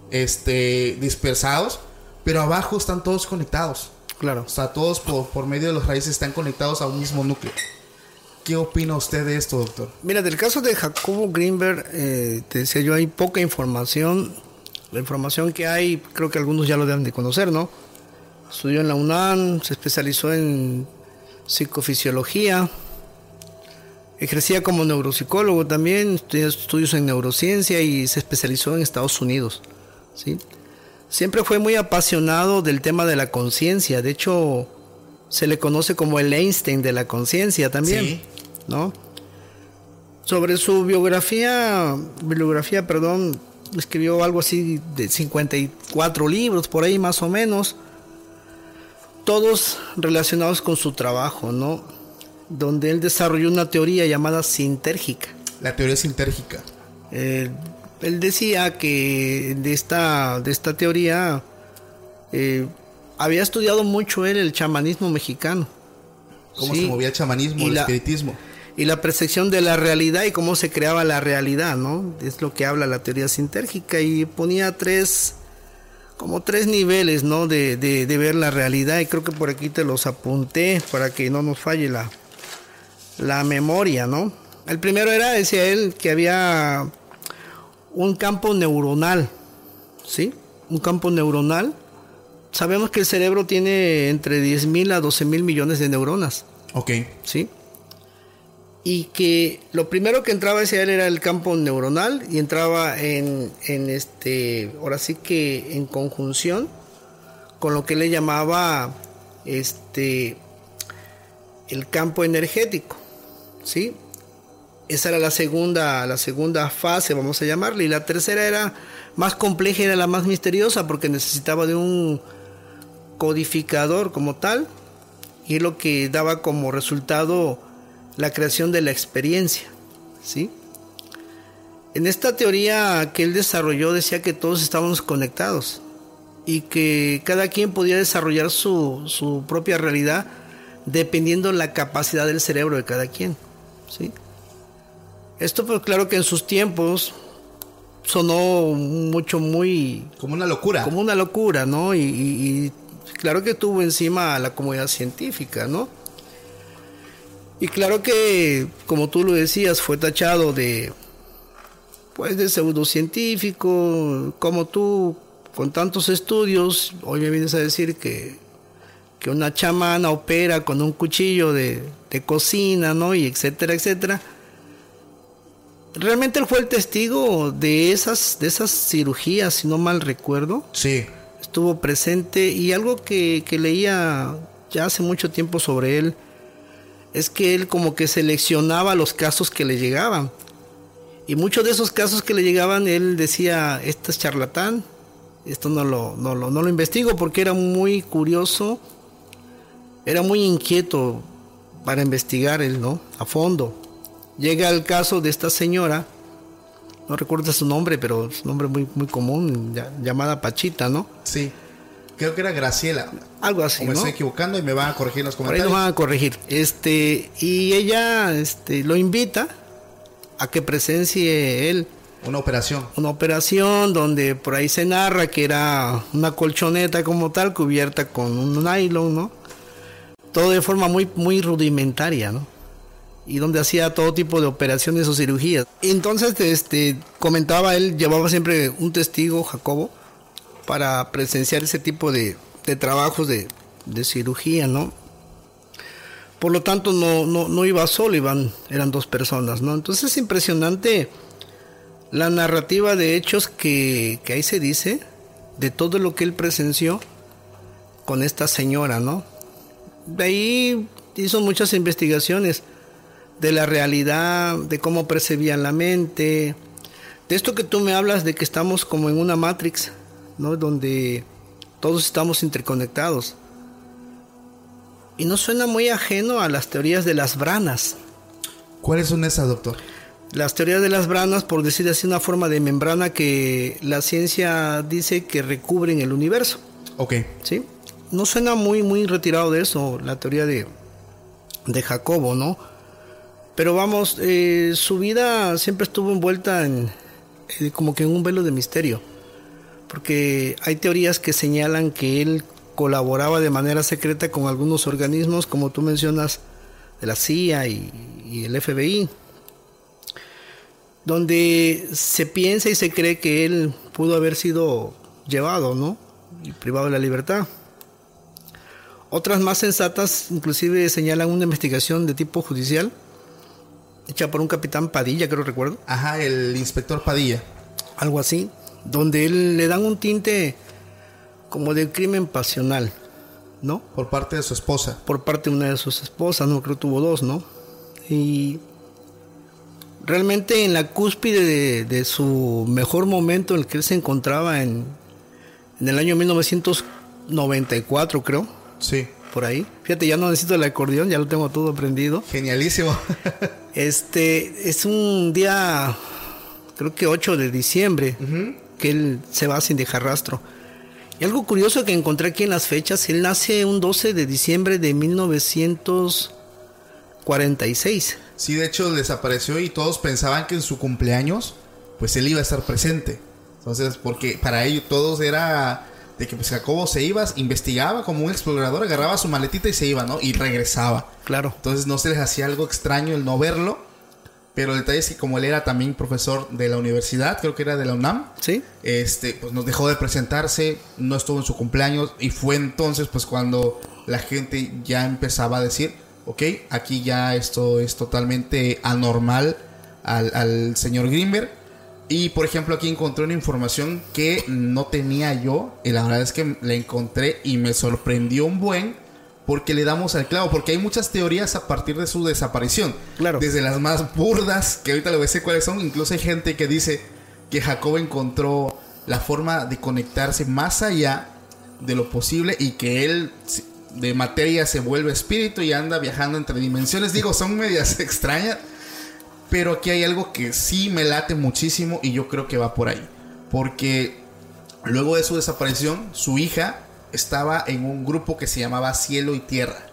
este, dispersados, pero abajo están todos conectados. Claro. O sea, todos por, por medio de los raíces están conectados a un mismo núcleo. ¿Qué opina usted de esto, doctor? Mira, del caso de Jacobo Greenberg, eh, te decía yo, hay poca información. La información que hay, creo que algunos ya lo deben de conocer, ¿no? Estudió en la UNAM, se especializó en psicofisiología, ejercía como neuropsicólogo también, estudió estudios en neurociencia y se especializó en Estados Unidos. ¿sí? Siempre fue muy apasionado del tema de la conciencia, de hecho se le conoce como el Einstein de la conciencia también, Sí. ¿no? Sobre su biografía, bibliografía, perdón, escribió algo así de 54 libros, por ahí más o menos, todos relacionados con su trabajo, ¿no? Donde él desarrolló una teoría llamada sintérgica. La teoría sintérgica. Eh, él decía que de esta, de esta teoría eh, había estudiado mucho él el chamanismo mexicano. Cómo Sí. se movía el chamanismo, Y el la- espiritismo. Y la percepción de la realidad y cómo se creaba la realidad, ¿no? Es lo que habla la teoría sintérgica y ponía tres, como tres niveles, ¿no? De, de- de ver la realidad y creo que por aquí te los apunté para que no nos falle la, la memoria, ¿no? El primero era, decía él, que había un campo neuronal, ¿sí? un campo neuronal. Sabemos que el cerebro tiene entre 10.000 a 12.000 millones de neuronas. Ok. ¿Sí? Y que lo primero que entraba hacia él era el campo neuronal y entraba en, en este, ahora sí que en conjunción con lo que le llamaba este el campo energético, ¿sí? Esa era la segunda, la segunda fase, vamos a llamarle, y la tercera era más compleja, era la más misteriosa porque necesitaba de un codificador como tal y lo que daba como resultado la creación de la experiencia, ¿sí? En esta teoría que él desarrolló decía que todos estábamos conectados y que cada quien podía desarrollar su, su propia realidad dependiendo la capacidad del cerebro de cada quien, ¿sí? Esto pues claro que en sus tiempos sonó mucho muy... Como una locura. Como una locura, ¿no? Y, y, y claro que tuvo encima a la comunidad científica, ¿no? Y claro que, como tú lo decías, fue tachado de, pues, de pseudocientífico, como tú, con tantos estudios, hoy me vienes a decir que, que una chamana opera con un cuchillo de, de cocina, ¿no? Y etcétera, etcétera. Realmente él fue el testigo de esas, de esas cirugías, si no mal recuerdo. Sí. Estuvo presente y algo que, que leía ya hace mucho tiempo sobre él es que él como que seleccionaba los casos que le llegaban. Y muchos de esos casos que le llegaban, él decía, este es charlatán, esto no lo, no lo, no lo investigo porque era muy curioso, era muy inquieto para investigar él, ¿no? A fondo. Llega el caso de esta señora, no recuerdo su nombre, pero es un nombre muy, muy común, llamada Pachita, ¿no? Sí. Creo que era Graciela. Algo así, O me ¿no? estoy equivocando y me van a corregir en los Por ahí comentarios. nos van a corregir. Este, y ella este, lo invita a que presencie él Una operación. una operación donde por ahí se narra que era una colchoneta como tal cubierta con un nylon, ¿no? Todo de forma muy, muy rudimentaria, ¿no? Y donde hacía todo tipo de operaciones o cirugías. Entonces, este, comentaba él, llevaba siempre un testigo, Jacobo, para presenciar ese tipo de, de trabajos de, de cirugía, ¿no? Por lo tanto, no, no, no iba solo, iban, eran dos personas, ¿no? Entonces es impresionante la narrativa de hechos que, que ahí se dice, de todo lo que él presenció con esta señora, ¿no? De ahí hizo muchas investigaciones de la realidad, de cómo percibían la mente, de esto que tú me hablas de que estamos como en una matrix, ¿no? Donde todos estamos interconectados. Y no suena muy ajeno a las teorías de las branas. ¿Cuáles son esas, doctor? Las teorías de las branas, por decir así, una forma de membrana que la ciencia dice que recubren el universo. Ok. ¿sí? No suena muy, muy retirado de eso, la teoría de, de Jacobo, ¿no? Pero vamos, eh, su vida siempre estuvo envuelta en eh, como que en un velo de misterio. Porque hay teorías que señalan que él colaboraba de manera secreta con algunos organismos, como tú mencionas, de la CIA y, y el FBI, donde se piensa y se cree que él pudo haber sido llevado, ¿no? Y privado de la libertad. Otras más sensatas inclusive señalan una investigación de tipo judicial hecha por un capitán Padilla, creo recuerdo, Ajá, el inspector Padilla. algo así, donde él le dan un tinte como de crimen pasional, ¿no? Por parte de su esposa. Por parte de una de sus esposas, no creo tuvo dos, ¿no? Y realmente en la cúspide de, de su mejor momento en el que él se encontraba en, en el año 1994, creo, Sí. por ahí. Fíjate, ya no necesito el acordeón, ya lo tengo todo aprendido. Genialísimo. Este es un día, creo que 8 de diciembre, que él se va sin dejar rastro. Y algo curioso que encontré aquí en las fechas, él nace un 12 de diciembre de 1946. sí, de hecho desapareció y todos pensaban que en su cumpleaños, pues él iba a estar presente. Entonces, porque para ellos todos era de que pues Jacobo se iba, investigaba como un explorador, agarraba su maletita y se iba, ¿no? Y regresaba. Claro. Entonces no se les hacía algo extraño el no verlo. Pero el detalle es que como él era también profesor de la universidad, creo que era de la UNAM, Sí. este, pues nos dejó de presentarse, no estuvo en su cumpleaños y fue entonces pues cuando la gente ya empezaba a decir, ok, aquí ya esto es totalmente anormal al, al señor Grimberg. Y por ejemplo aquí encontré una información que no tenía yo y la verdad es que la encontré y me sorprendió un buen porque le damos al clavo, porque hay muchas teorías a partir de su desaparición. Claro. Desde las más burdas, que ahorita le voy a decir cuáles son, incluso hay gente que dice que Jacob encontró la forma de conectarse más allá de lo posible y que él de materia se vuelve espíritu y anda viajando entre dimensiones. Digo, son medias extrañas, pero aquí hay algo que sí me late muchísimo y yo creo que va por ahí. Porque luego de su desaparición, su hija estaba en un grupo que se llamaba Cielo y Tierra.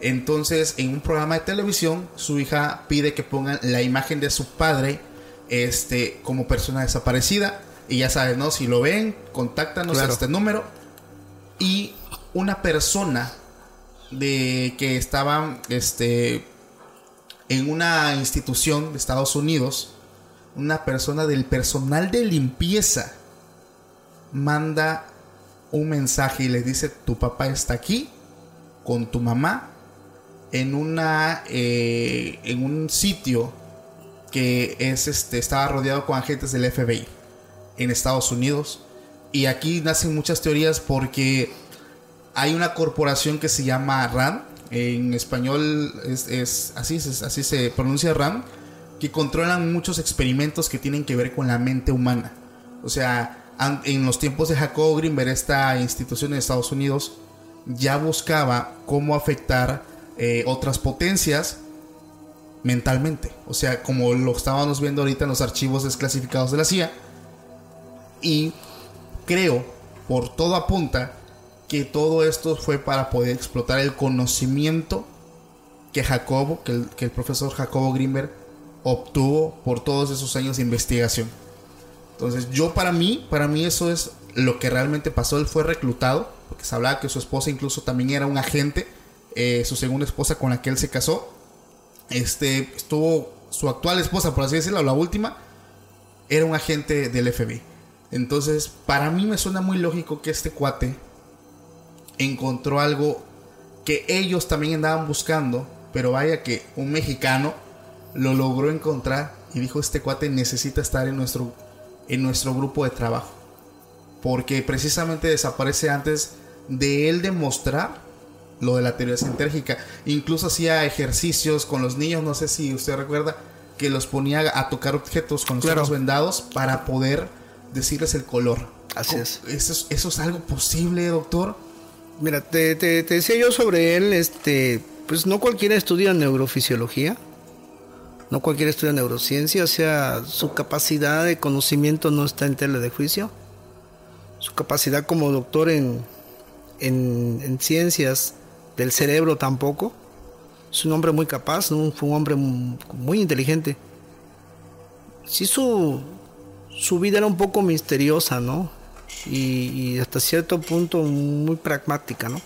Entonces, en un programa de televisión, su hija pide que pongan la imagen de su padre este, como persona desaparecida. Y ya sabes, ¿no? Si lo ven, contáctanos Claro. a este número. Y una persona de que estaba este, en una institución de Estados Unidos, una persona del personal de limpieza manda un mensaje y le dice tu papá está aquí con tu mamá en una eh, en un sitio que es este estaba rodeado con agentes del FBI en Estados Unidos y aquí nacen muchas teorías porque hay una corporación que se llama RAM en español es, es- así es- así se pronuncia RAM que controlan muchos experimentos que tienen que ver con la mente humana. O sea en los tiempos de Jacob Greenberg esta institución en Estados Unidos ya buscaba cómo afectar eh, otras potencias mentalmente. O sea, como lo estábamos viendo ahorita en los archivos desclasificados de la CIA. Y creo, por todo apunta, que todo esto fue para poder explotar el conocimiento que Jacobo, que el, que el profesor Jacobo Greenberg obtuvo por todos esos años de investigación. Entonces, yo para mí, para mí eso es lo que realmente pasó. Él fue reclutado, porque se hablaba que su esposa incluso también era un agente, eh, su segunda esposa con la que él se casó. Este, estuvo su actual esposa, por así decirlo, la última, era un agente del FBI. Entonces, para mí me suena muy lógico que este cuate encontró algo que ellos también andaban buscando, pero vaya que un mexicano lo logró encontrar y dijo este cuate necesita estar en nuestro en nuestro grupo de trabajo. Porque precisamente desaparece antes de él demostrar lo de la teoría sintérgica. Incluso hacía ejercicios con los niños, no sé si usted recuerda, que los ponía a tocar objetos con los Claro. ojos vendados para poder decirles el color. Así ¿Cómo- es. ¿Eso es, eso es algo posible, doctor? Mira, te, te- te decía yo sobre él, este, pues no cualquiera estudia neurofisiología, no cualquiera estudia neurociencia, o sea, su capacidad de conocimiento no está en tela de juicio, su capacidad como doctor en, en, en ciencias del cerebro tampoco, es un hombre muy capaz, ¿no? fue un hombre mu- muy inteligente. Sí, su, su vida era un poco misteriosa, ¿no? Y, y hasta cierto punto muy pragmática, ¿no?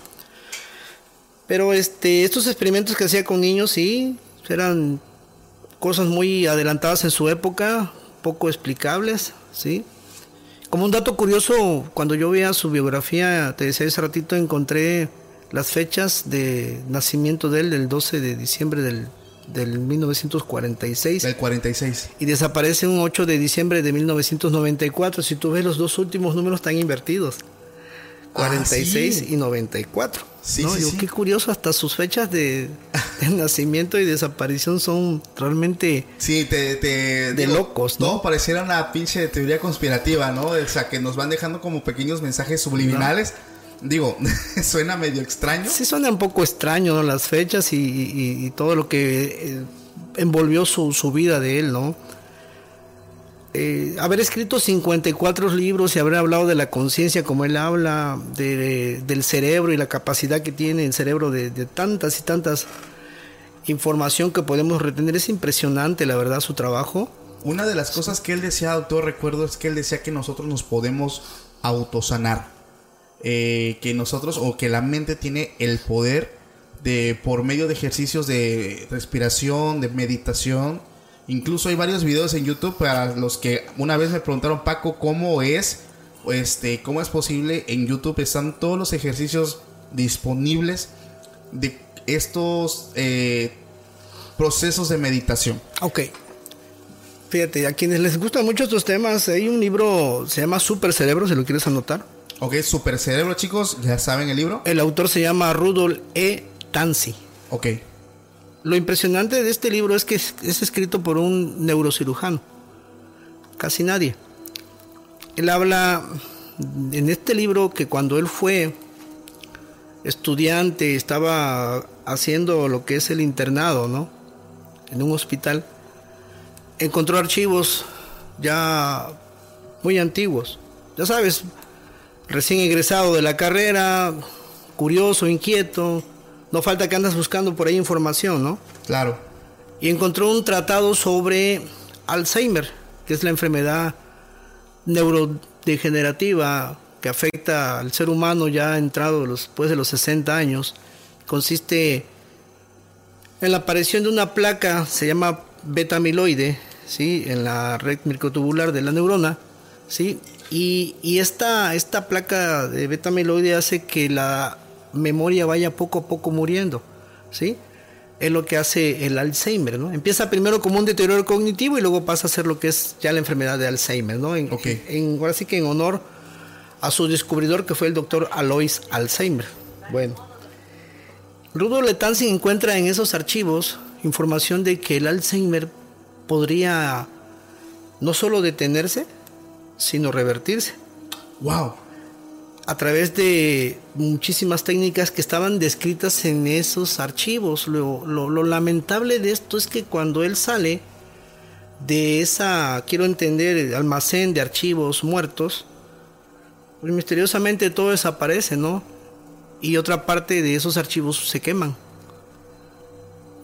Pero este, estos experimentos que hacía con niños, sí, eran cosas muy adelantadas en su época, poco explicables, ¿sí? Como un dato curioso, cuando yo veía su biografía, te decía hace ratito, encontré las fechas de nacimiento de él, del 12 de diciembre del, del 1946 Del 46. y desaparece un 8 de diciembre de 1994. Si tú ves los dos últimos números están invertidos. 46 Ah, sí. y 94. Sí, ¿no? sí, Digo, sí. qué curioso, hasta sus fechas de, de nacimiento y desaparición son realmente Sí, te, te De locos, ¿no? Todo pareciera una pinche teoría conspirativa, ¿no? O sea, que nos van dejando como pequeños mensajes subliminales. Digo, suena medio extraño. Sí suena un poco extraño ¿no? las fechas y, y- y todo lo que eh, envolvió su, su vida de él, ¿no? Eh, haber escrito 54 libros y haber hablado de la conciencia como él habla, de- del cerebro y la capacidad que tiene el cerebro de, de tantas y tantas información que podemos retener, es impresionante, la verdad, su trabajo. Una de las cosas que él decía, doctor, recuerdo, es que él decía que nosotros nos podemos autosanar. Eh, que nosotros, o que la mente tiene el poder de, por medio de ejercicios de respiración, de meditación, Incluso hay varios videos en YouTube para los que una vez me preguntaron, Paco, ¿cómo es? Este, ¿cómo es posible? En YouTube están todos los ejercicios disponibles de estos eh, procesos de meditación. Ok. Fíjate, a quienes les gustan mucho estos temas, hay un libro, se llama Super Cerebro, si lo quieres anotar. Ok, Super Cerebro, chicos, ya saben el libro. El autor se llama Rudolf E. Tansi. Ok. Lo impresionante de este libro es que es, es escrito por un neurocirujano. Casi nadie. Él habla en este libro que cuando él fue estudiante, estaba haciendo lo que es el internado, ¿no? En un hospital, encontró archivos ya muy antiguos. Ya sabes, recién egresado de la carrera, curioso, inquieto, no falta que andas buscando por ahí información, ¿no? Claro. Y encontró un tratado sobre Alzheimer, que es la enfermedad neurodegenerativa que afecta al ser humano ya entrado después de los 60 años. Consiste en la aparición de una placa, se llama beta-amiloide, ¿sí? en la red microtubular de la neurona, ¿sí? y, y esta, esta placa de beta-amiloide hace que la memoria vaya poco a poco muriendo. ¿sí? Es lo que hace el Alzheimer. ¿no? Empieza primero como un deterioro cognitivo y luego pasa a ser lo que es ya la enfermedad de Alzheimer. ¿no? En, Ok. en- ahora sí que en honor a su descubridor que fue el doctor Alois Alzheimer. Bueno. Rudolf Letanzi encuentra en esos archivos información de que el Alzheimer podría no solo detenerse, sino revertirse Wow. A través de muchísimas técnicas que estaban descritas en esos archivos. Lo, lo- lamentable de esto es que cuando él sale de esa, quiero entender, almacén de archivos muertos, pues misteriosamente todo desaparece, ¿no? Y otra parte de esos archivos se queman,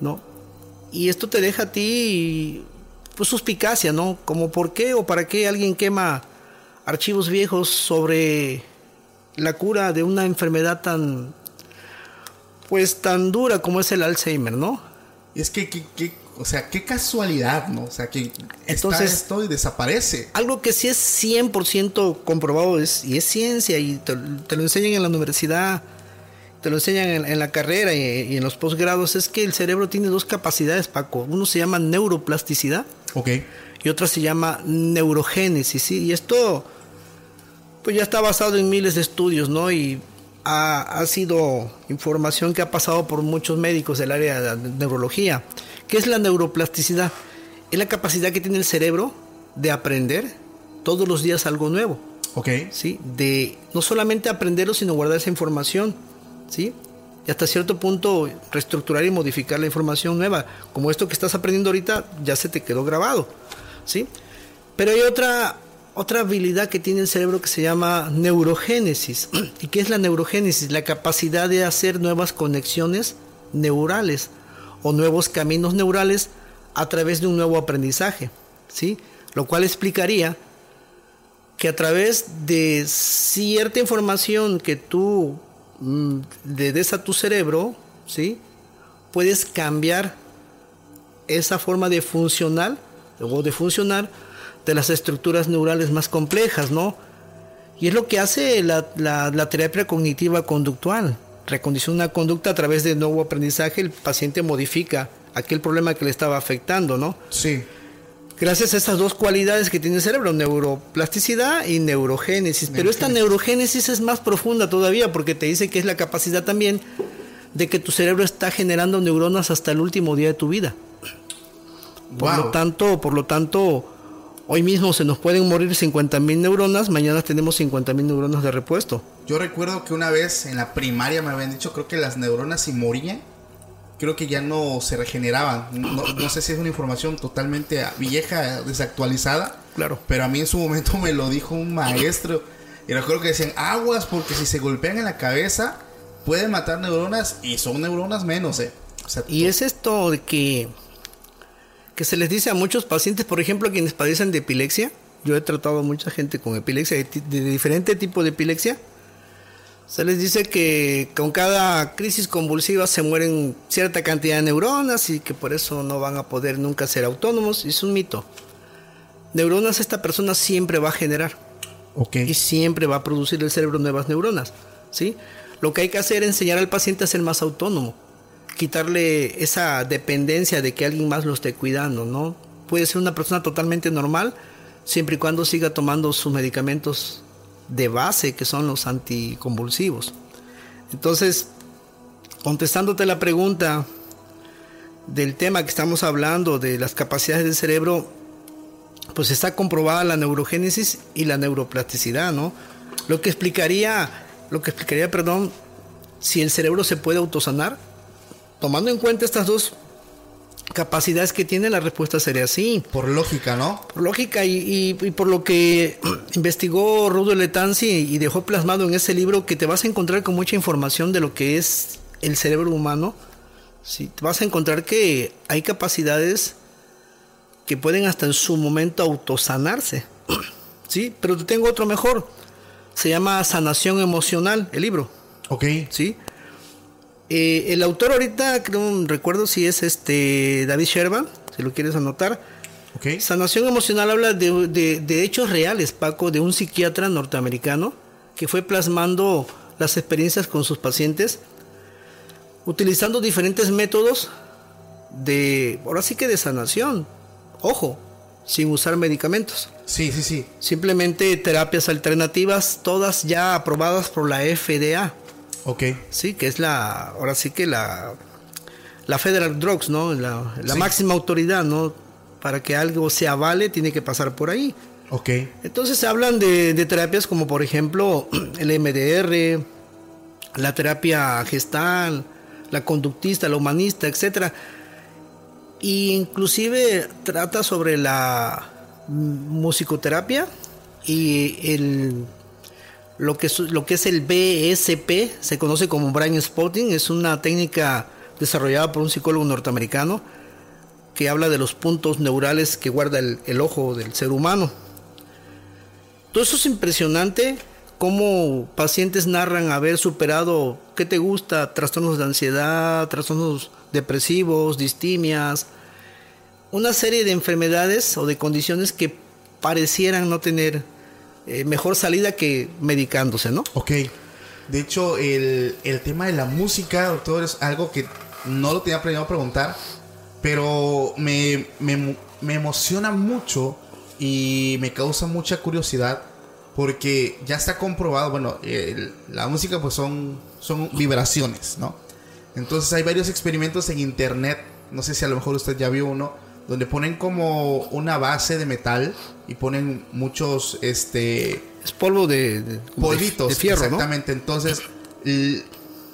¿no? Y esto te deja a ti, pues, suspicacia, ¿no? Como por qué o para qué alguien quema archivos viejos sobre la cura de una enfermedad tan pues tan dura como es el Alzheimer, ¿no? Es que, que- que- o sea, qué casualidad, ¿no? O sea, que Entonces- está esto y desaparece. Algo que sí es 100% comprobado es, y es ciencia y te, te lo enseñan en la universidad, te lo enseñan en, en la carrera y, y en los posgrados, es que el cerebro tiene dos capacidades, Paco. Uno se llama neuroplasticidad Ok. y otra se llama neurogénesis, ¿sí? Y esto pues ya está basado en miles de estudios, ¿no? Y ha, ha sido información que ha pasado por muchos médicos del área de la neurología. ¿Qué es la neuroplasticidad? Es la capacidad que tiene el cerebro de aprender todos los días algo nuevo, Ok. ¿sí? De no solamente aprenderlo, sino guardar esa información, ¿sí? Y hasta cierto punto reestructurar y modificar la información nueva. Como esto que estás aprendiendo ahorita ya se te quedó grabado, ¿sí? Pero hay otra, otra habilidad que tiene el cerebro que se llama neurogénesis. ¿Y qué es la neurogénesis? La capacidad de hacer nuevas conexiones neurales o nuevos caminos neurales a través de un nuevo aprendizaje, ¿sí? Lo cual explicaría que a través de cierta información que tú mm, le des a tu cerebro, ¿sí? Puedes cambiar esa forma de funcionar o de funcionar de las estructuras neurales más complejas, ¿no? Y es lo que hace la, la- la terapia cognitiva conductual. Recondiciona una conducta a través de nuevo aprendizaje, el paciente modifica aquel problema que le estaba afectando, ¿no? Sí. Gracias a estas dos cualidades que tiene el cerebro, neuroplasticidad y neurogénesis. Pero esta neurogénesis es más profunda todavía porque te dice que es la capacidad también de que tu cerebro está generando neuronas hasta el último día de tu vida. Por Wow. lo tanto, por lo tanto, hoy mismo se nos pueden morir 50.000 neuronas, mañana tenemos 50.000 neuronas de repuesto. Yo recuerdo que una vez en la primaria me habían dicho, creo que las neuronas si morían, creo que ya no se regeneraban. No, no sé si es una información totalmente vieja, desactualizada. Claro. Pero a mí en su momento me lo dijo un maestro. Y recuerdo que decían, aguas, porque si se golpean en la cabeza, pueden matar neuronas y son neuronas menos, ¿eh? O sea, Y es esto de que, que se les dice a muchos pacientes, por ejemplo, quienes padecen de epilepsia. Yo he tratado a mucha gente con epilepsia, de, de diferente tipo de epilepsia. Se les dice que con cada crisis convulsiva se mueren cierta cantidad de neuronas y que por eso no van a poder nunca ser autónomos. Es un mito. Neuronas esta persona siempre va a generar. Ok. Y siempre va a producir el cerebro nuevas neuronas. ¿sí? Lo que hay que hacer es enseñar al paciente a ser más autónomo. Quitarle esa dependencia de que alguien más lo esté cuidando, ¿no? Puede ser una persona totalmente normal siempre y cuando siga tomando sus medicamentos de base, que son los anticonvulsivos. Entonces, contestándote la pregunta del tema que estamos hablando, de las capacidades del cerebro, pues está comprobada la neurogénesis y la neuroplasticidad, ¿no? Lo que explicaría, lo que explicaría, perdón, si el cerebro se puede autosanar, tomando en cuenta estas dos capacidades que tiene, la respuesta sería sí. Por lógica, ¿no? Por lógica y, y, y por lo que investigó Rudo Letanzi y dejó plasmado en ese libro que te vas a encontrar con mucha información de lo que es el cerebro humano. Sí, te vas a encontrar que hay capacidades que pueden hasta en su momento autosanarse. ¿Sí? Pero te tengo otro mejor. Se llama Sanación Emocional, el libro. Ok. ¿Sí? Eh, el autor ahorita, creo, recuerdo si es este David Sherman, si lo quieres anotar. Ok. Sanación emocional habla de, de, de, hechos reales, Paco, de un psiquiatra norteamericano que fue plasmando las experiencias con sus pacientes, utilizando diferentes métodos de, ahora sí que de sanación. Ojo, sin usar medicamentos. Sí, sí, sí. Simplemente terapias alternativas, todas ya aprobadas por la FDA. Ok. Sí, que es la, ahora sí que la, la Federal Drugs, ¿no? La, la Sí. máxima autoridad, ¿no? Para que algo se avale, tiene que pasar por ahí. Ok. Entonces se hablan de, de terapias como por ejemplo el MDR, la terapia gestal, la conductista, la humanista, etcétera. Y inclusive trata sobre la musicoterapia y el lo que es, lo que es el BSP, se conoce como brain spotting, es una técnica desarrollada por un psicólogo norteamericano que habla de los puntos neurales que guarda el, el ojo del ser humano. Todo eso es impresionante, cómo pacientes narran haber superado, ¿qué te gusta? Trastornos de ansiedad, trastornos depresivos, distimias, una serie de enfermedades o de condiciones que parecieran no tener eh, mejor salida que medicándose, ¿no? Ok. De hecho, el, el tema de la música, doctor, es algo que no lo tenía planeado preguntar, pero me, me, me emociona mucho y me causa mucha curiosidad porque ya está comprobado, bueno, la música pues son, son vibraciones, ¿no? Entonces hay varios experimentos en internet, no sé si a lo mejor usted ya vio uno, donde ponen como una base de metal y ponen muchos, este, Es polvo de, de- como de- polvitos. de fierro, ¿no? exactamente. Entonces,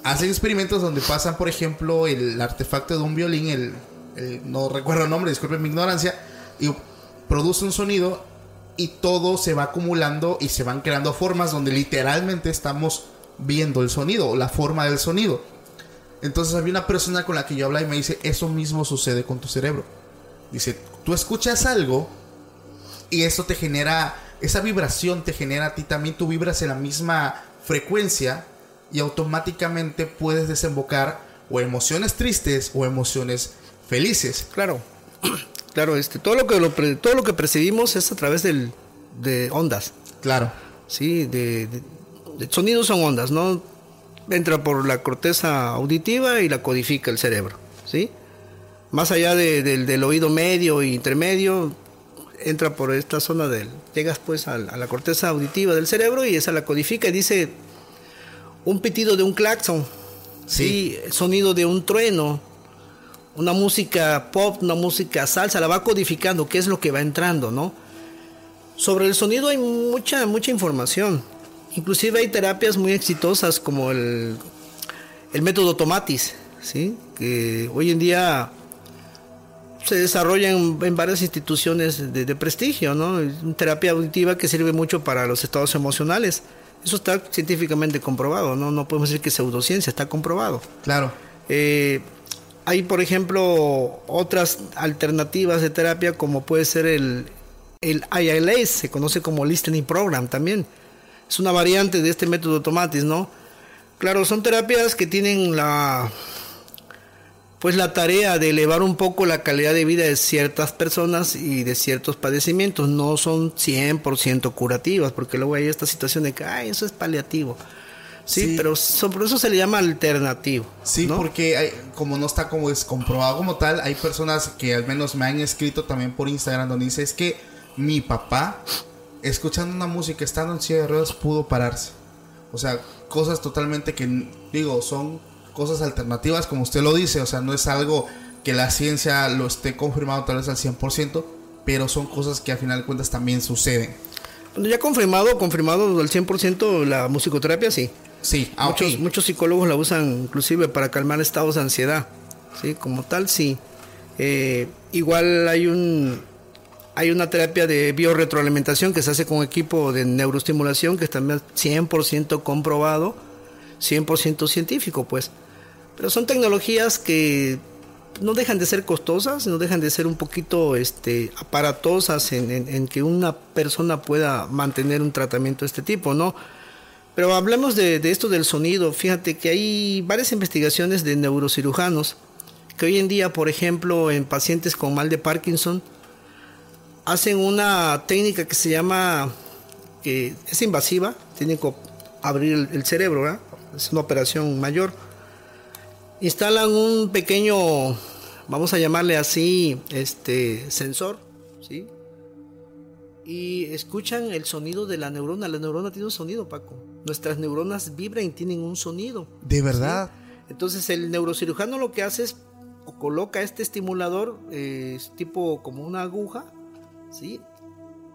hacen experimentos donde pasan, por ejemplo, el artefacto de un violín, el, el- no recuerdo el nombre, disculpen mi ignorancia, y produce un sonido y todo se va acumulando y se van creando formas donde literalmente estamos viendo el sonido, la forma del sonido. Entonces había una persona con la que yo hablaba y me dice, eso mismo sucede con tu cerebro. Dice, tú escuchas algo y eso te genera, esa vibración te genera a ti también, tú vibras en la misma frecuencia y automáticamente puedes desembocar o emociones tristes o emociones felices. Claro, claro, este, todo lo que lo todo lo que percibimos es a través del, de ondas, Claro, sí, de, de- de sonidos son ondas, no entra por la corteza auditiva y la codifica el cerebro, sí. Más allá de- del, del oído medio e intermedio, entra por esta zona del, llegas pues a, la corteza auditiva del cerebro y esa la codifica y dice un pitido de un claxon, sí, sonido de un trueno, una música pop, una música salsa, la va codificando, qué es lo que va entrando, ¿no? Sobre el sonido hay mucha, mucha información. Inclusive hay terapias muy exitosas como el, el método Tomatis, ¿sí? Que hoy en día se desarrolla en, en varias instituciones de, de prestigio, ¿no? Terapia auditiva que sirve mucho para los estados emocionales. Eso está científicamente comprobado, ¿no? No podemos decir que es pseudociencia, está comprobado. claro. Eh, hay, por ejemplo, otras alternativas de terapia como puede ser el, el ILS, se conoce como Listening Program también. Es una variante de este método Tomatis, ¿no? Claro, son terapias que tienen la pues la tarea de elevar un poco la calidad de vida de ciertas personas y de ciertos padecimientos. No son 100% curativas, porque luego hay esta situación de que, ay, eso es paliativo. Sí, pero por eso se le llama alternativo. Sí, porque hay, como no está como es comprobado como tal, hay personas que al menos me han escrito también por Instagram donde dice es que mi papá, escuchando una música, estando en silla de ruedas, pudo pararse. O sea, cosas totalmente que, digo, son cosas alternativas, como usted lo dice. O sea, no es algo que la ciencia lo esté confirmado tal vez al 100%, pero son cosas que al final de cuentas también suceden. Ya confirmado, confirmado al 100% la musicoterapia, sí. Sí, ah, muchos, muchos psicólogos la usan inclusive para calmar estados de ansiedad. Sí, como tal, sí. Eh, igual hay un hay una terapia de biorretroalimentación que se hace con equipo de neuroestimulación que es también 100% comprobado, 100% científico, pues. Pero son tecnologías que no dejan de ser costosas, no dejan de ser un poquito este, aparatosas en, que una persona pueda mantener un tratamiento de este tipo, ¿no? Pero hablemos de, esto del sonido. Fíjate que hay varias investigaciones de neurocirujanos que hoy en día, por ejemplo, en pacientes con mal de Parkinson, hacen una técnica que se llama, que es invasiva, tienen que abrir el, cerebro, es una operación mayor. Instalan un pequeño, vamos a llamarle así, este sensor, ¿sí? y escuchan el sonido de la neurona. La neurona tiene un sonido, Paco. Nuestras neuronas vibran y tienen un sonido. ¿De verdad? Entonces el neurocirujano lo que hace es coloca este estimulador, eh, tipo como una aguja, ¿sí?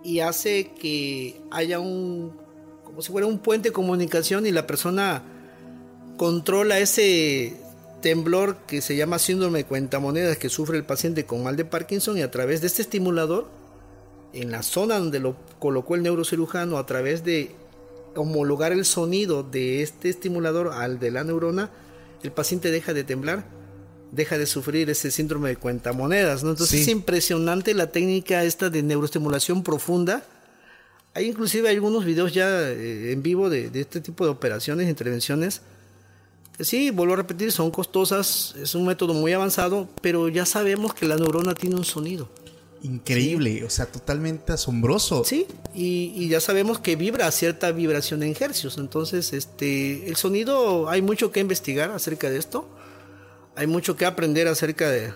Y hace que haya un, como si fuera un puente de comunicación y la persona controla ese temblor que se llama síndrome de cuentamonedas que sufre el paciente con mal de Parkinson y a través de este estimulador en la zona donde lo colocó el neurocirujano a través de homologar el sonido de este estimulador al de la neurona, el paciente deja de temblar, deja de sufrir ese síndrome de cuentamonedas, ¿no? Entonces es impresionante la técnica esta de neuroestimulación profunda. Hay inclusive algunos videos ya eh, en vivo de, de, este tipo de operaciones, intervenciones, sí, vuelvo a repetir, son costosas, es un método muy avanzado, pero ya sabemos que la neurona tiene un sonido increíble, o sea, totalmente asombroso. Sí, y, ya sabemos que vibra cierta vibración en hercios. Entonces, este, el sonido, hay mucho que investigar acerca de esto. Hay mucho que aprender acerca de,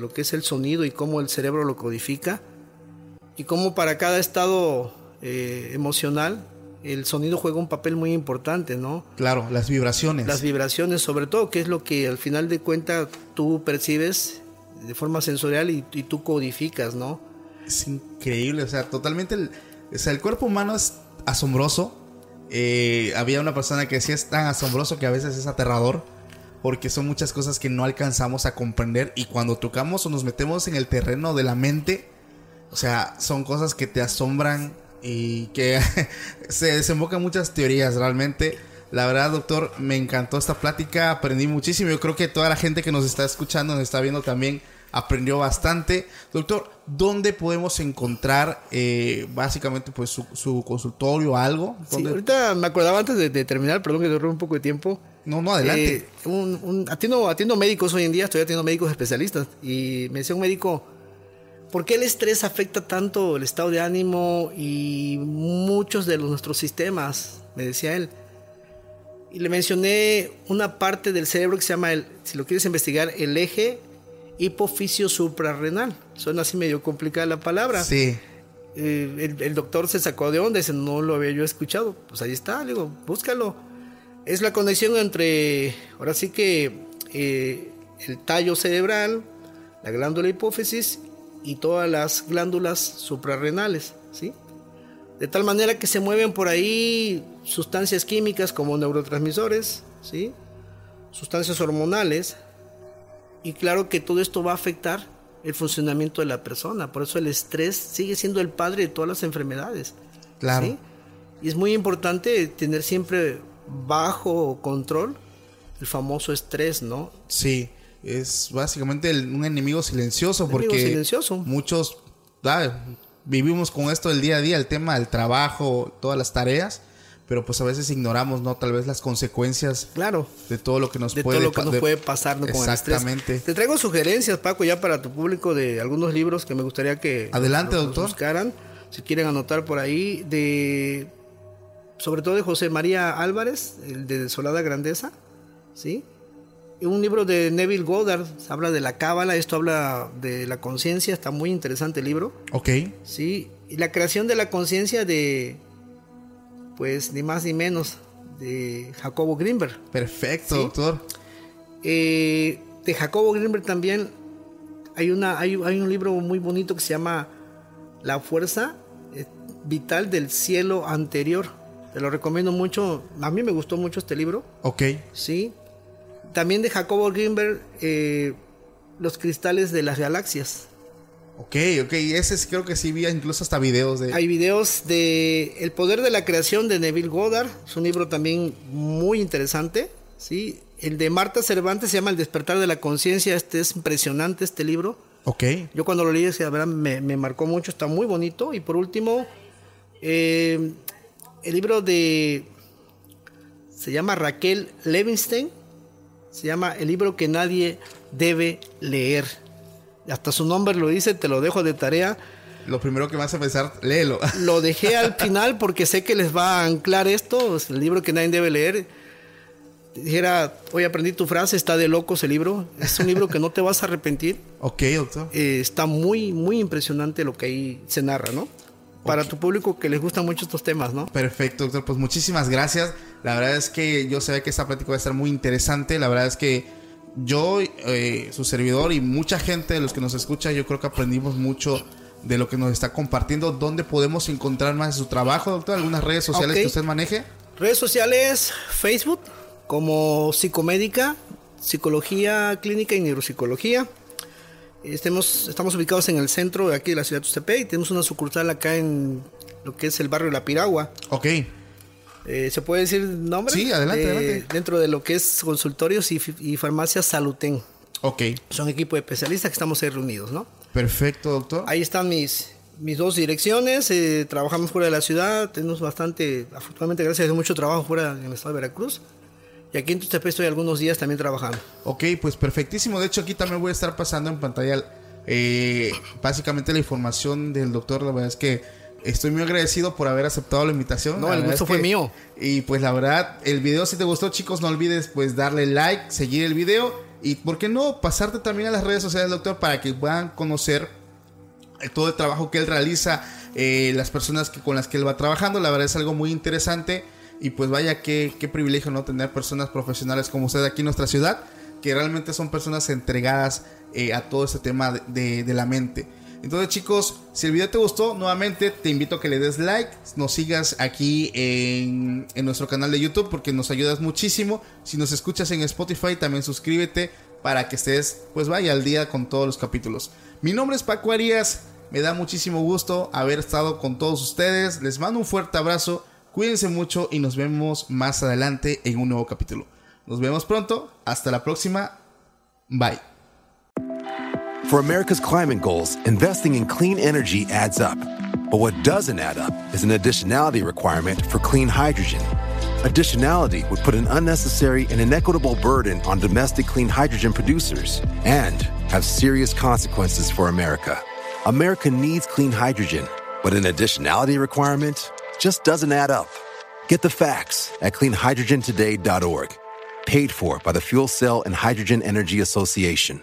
lo que es el sonido y cómo el cerebro lo codifica. Y cómo para cada estado eh, emocional el sonido juega un papel muy importante, ¿no? Claro, las vibraciones. Las vibraciones, sobre todo, que es lo que al final de cuentas tú percibes de forma sensorial y, tú codificas, ¿no? Es increíble, o sea, totalmente, el, o sea, el cuerpo humano es asombroso. Eh, había una persona que decía es tan asombroso que a veces es aterrador porque son muchas cosas que no alcanzamos a comprender y cuando tocamos o nos metemos en el terreno de la mente, o sea, son cosas que te asombran y que se desembocan muchas teorías realmente. La verdad, doctor, me encantó esta plática, aprendí muchísimo. Yo creo que toda la gente que nos está escuchando, nos está viendo también, aprendió bastante. Doctor, ¿dónde podemos encontrar eh, básicamente pues su, consultorio o algo? Sí, ahorita me acordaba antes de, terminar, perdón que duró un poco de tiempo. No, no, adelante. Eh, atiendo, atiendo médicos hoy en día, estoy atiendo médicos especialistas. Y me decía un médico, ¿por qué el estrés afecta tanto el estado de ánimo y muchos de los, nuestros sistemas? Me decía él. Y le mencioné una parte del cerebro que se llama, el, si lo quieres investigar, el eje hipoficio suprarrenal. Suena así medio complicada la palabra. Sí. Eh, el, doctor se sacó de onda, dice, no lo había yo escuchado. Pues ahí está, le digo, búscalo. Es la conexión entre, ahora sí que, eh, el tallo cerebral, la glándula hipófisis y todas las glándulas suprarrenales, ¿sí? De tal manera que se mueven por ahí sustancias químicas como neurotransmisores, ¿sí? sustancias hormonales, y claro que todo esto va a afectar el funcionamiento de la persona. Por eso el estrés sigue siendo el padre de todas las enfermedades. Claro. Y es muy importante tener siempre bajo control el famoso estrés, ¿no? Sí, es básicamente un enemigo silencioso porque silencioso. muchos vivimos con esto del día a día, el tema del trabajo, todas las tareas, pero pues a veces ignoramos, ¿no? Tal vez las consecuencias Claro. de todo lo que nos de puede todo lo que nos de- puede pasar ¿no? con el estrés. Exactamente. Te traigo sugerencias, Paco, ya para tu público de algunos libros que me gustaría que Adelante, los- los doctor. buscaran, si quieren anotar por ahí, de sobre todo de José María Álvarez, el de Desolada Grandeza, ¿sí? Un libro de Neville Goddard, habla de la cábala, esto habla de la conciencia, está muy interesante el libro. Ok, Sí, y la creación de la conciencia de, pues, ni más ni menos, de Jacobo Grimberg. perfecto, Sí. doctor. Eh, de Jacobo Grimberg también hay, una, hay, hay un libro muy bonito que se llama La fuerza eh, vital del cielo anterior. Te lo recomiendo mucho. A mí me gustó mucho este libro. Ok, Sí. También de Jacobo Grimberg, eh, Los cristales de las galaxias. ok, ok. Ese es- creo que sí vi incluso hasta videos de... Hay videos de El poder de la creación de Neville Goddard, es un libro también muy interesante, ¿sí? El de Marta Cervantes se llama El despertar de la conciencia, este es impresionante este libro. Ok, Yo cuando lo leí, la verdad, me, me marcó mucho, está muy bonito. Y por último, eh, el libro de... Se llama Raquel Levinstein, se llama El libro que nadie debe leer. Hasta su nombre lo dice, te lo dejo de tarea. lo primero que me hace pensar, léelo. Lo dejé al final porque sé que les va a anclar esto, es el libro que nadie debe leer. Dijera, hoy aprendí tu frase, está de locos el libro. Es un libro que no te vas a arrepentir. ok, doctor. Eh, está muy, muy impresionante lo que ahí se narra, ¿no? Para tu público que les gustan mucho estos temas, ¿no? Perfecto, doctor. Pues muchísimas gracias. La verdad es que yo sé que esta plática va a estar muy interesante. La verdad es que yo, eh, su servidor y mucha gente de los que nos escucha, yo creo que aprendimos mucho de lo que nos está compartiendo. ¿Dónde podemos encontrar más de su trabajo, doctor? ¿Algunas redes sociales que usted maneje? Redes sociales, Facebook, como psicomédica, psicología clínica y neuropsicología. Estemos, estamos ubicados en el centro de aquí de la ciudad de Tuxtepec y tenemos una sucursal acá en lo que es el barrio La Piragua. Ok. Eh, ¿Se puede decir nombre? Sí, adelante, Eh, adelante. Dentro de lo que es consultorios y, y farmacias Saluten. Ok. Son equipo de especialistas que estamos ahí reunidos, ¿no? Perfecto, doctor. Ahí están mis, mis dos direcciones. eh, trabajamos fuera de la ciudad. Tenemos bastante, afortunadamente, gracias a mucho trabajo fuera en el estado de Veracruz. Y aquí en Tuxtepec estoy algunos días también trabajando. Ok, pues perfectísimo. De hecho, aquí también voy a estar pasando en pantalla eh, básicamente la información del doctor. La verdad es que estoy muy agradecido por haber aceptado la invitación. No, La el gusto es fue mío. Y pues la verdad, el video si te gustó, chicos, no olvides pues darle like, seguir el video y, ¿por qué no? Pasarte también a las redes sociales del doctor para que puedan conocer eh, todo el trabajo que él realiza, eh, las personas que, con las que él va trabajando. La verdad es algo muy interesante. Y pues vaya, qué, qué privilegio no tener personas profesionales como usted aquí en nuestra ciudad, que realmente son personas entregadas eh, a todo este tema de, de- de la mente. Entonces chicos, si el video te gustó, nuevamente te invito a que le des like, nos sigas aquí en, en nuestro canal de YouTube porque nos ayudas muchísimo. Si nos escuchas en Spotify, también suscríbete para que estés, pues vaya al día con todos los capítulos. Mi nombre es Paco Arias, me da muchísimo gusto haber estado con todos ustedes. Les mando un fuerte abrazo, cuídense mucho y nos vemos más adelante en un nuevo capítulo. Nos vemos pronto, hasta la próxima, bye. For America's climate goals, investing in clean energy adds up. But what doesn't add up is an additionality requirement for clean hydrogen. Additionality would put an unnecessary and inequitable burden on domestic clean hydrogen producers and have serious consequences for America. America needs clean hydrogen, but an additionality requirement just doesn't add up. Get the facts at cleanhydrogentoday.org. Paid for by the Fuel Cell and Hydrogen Energy Association.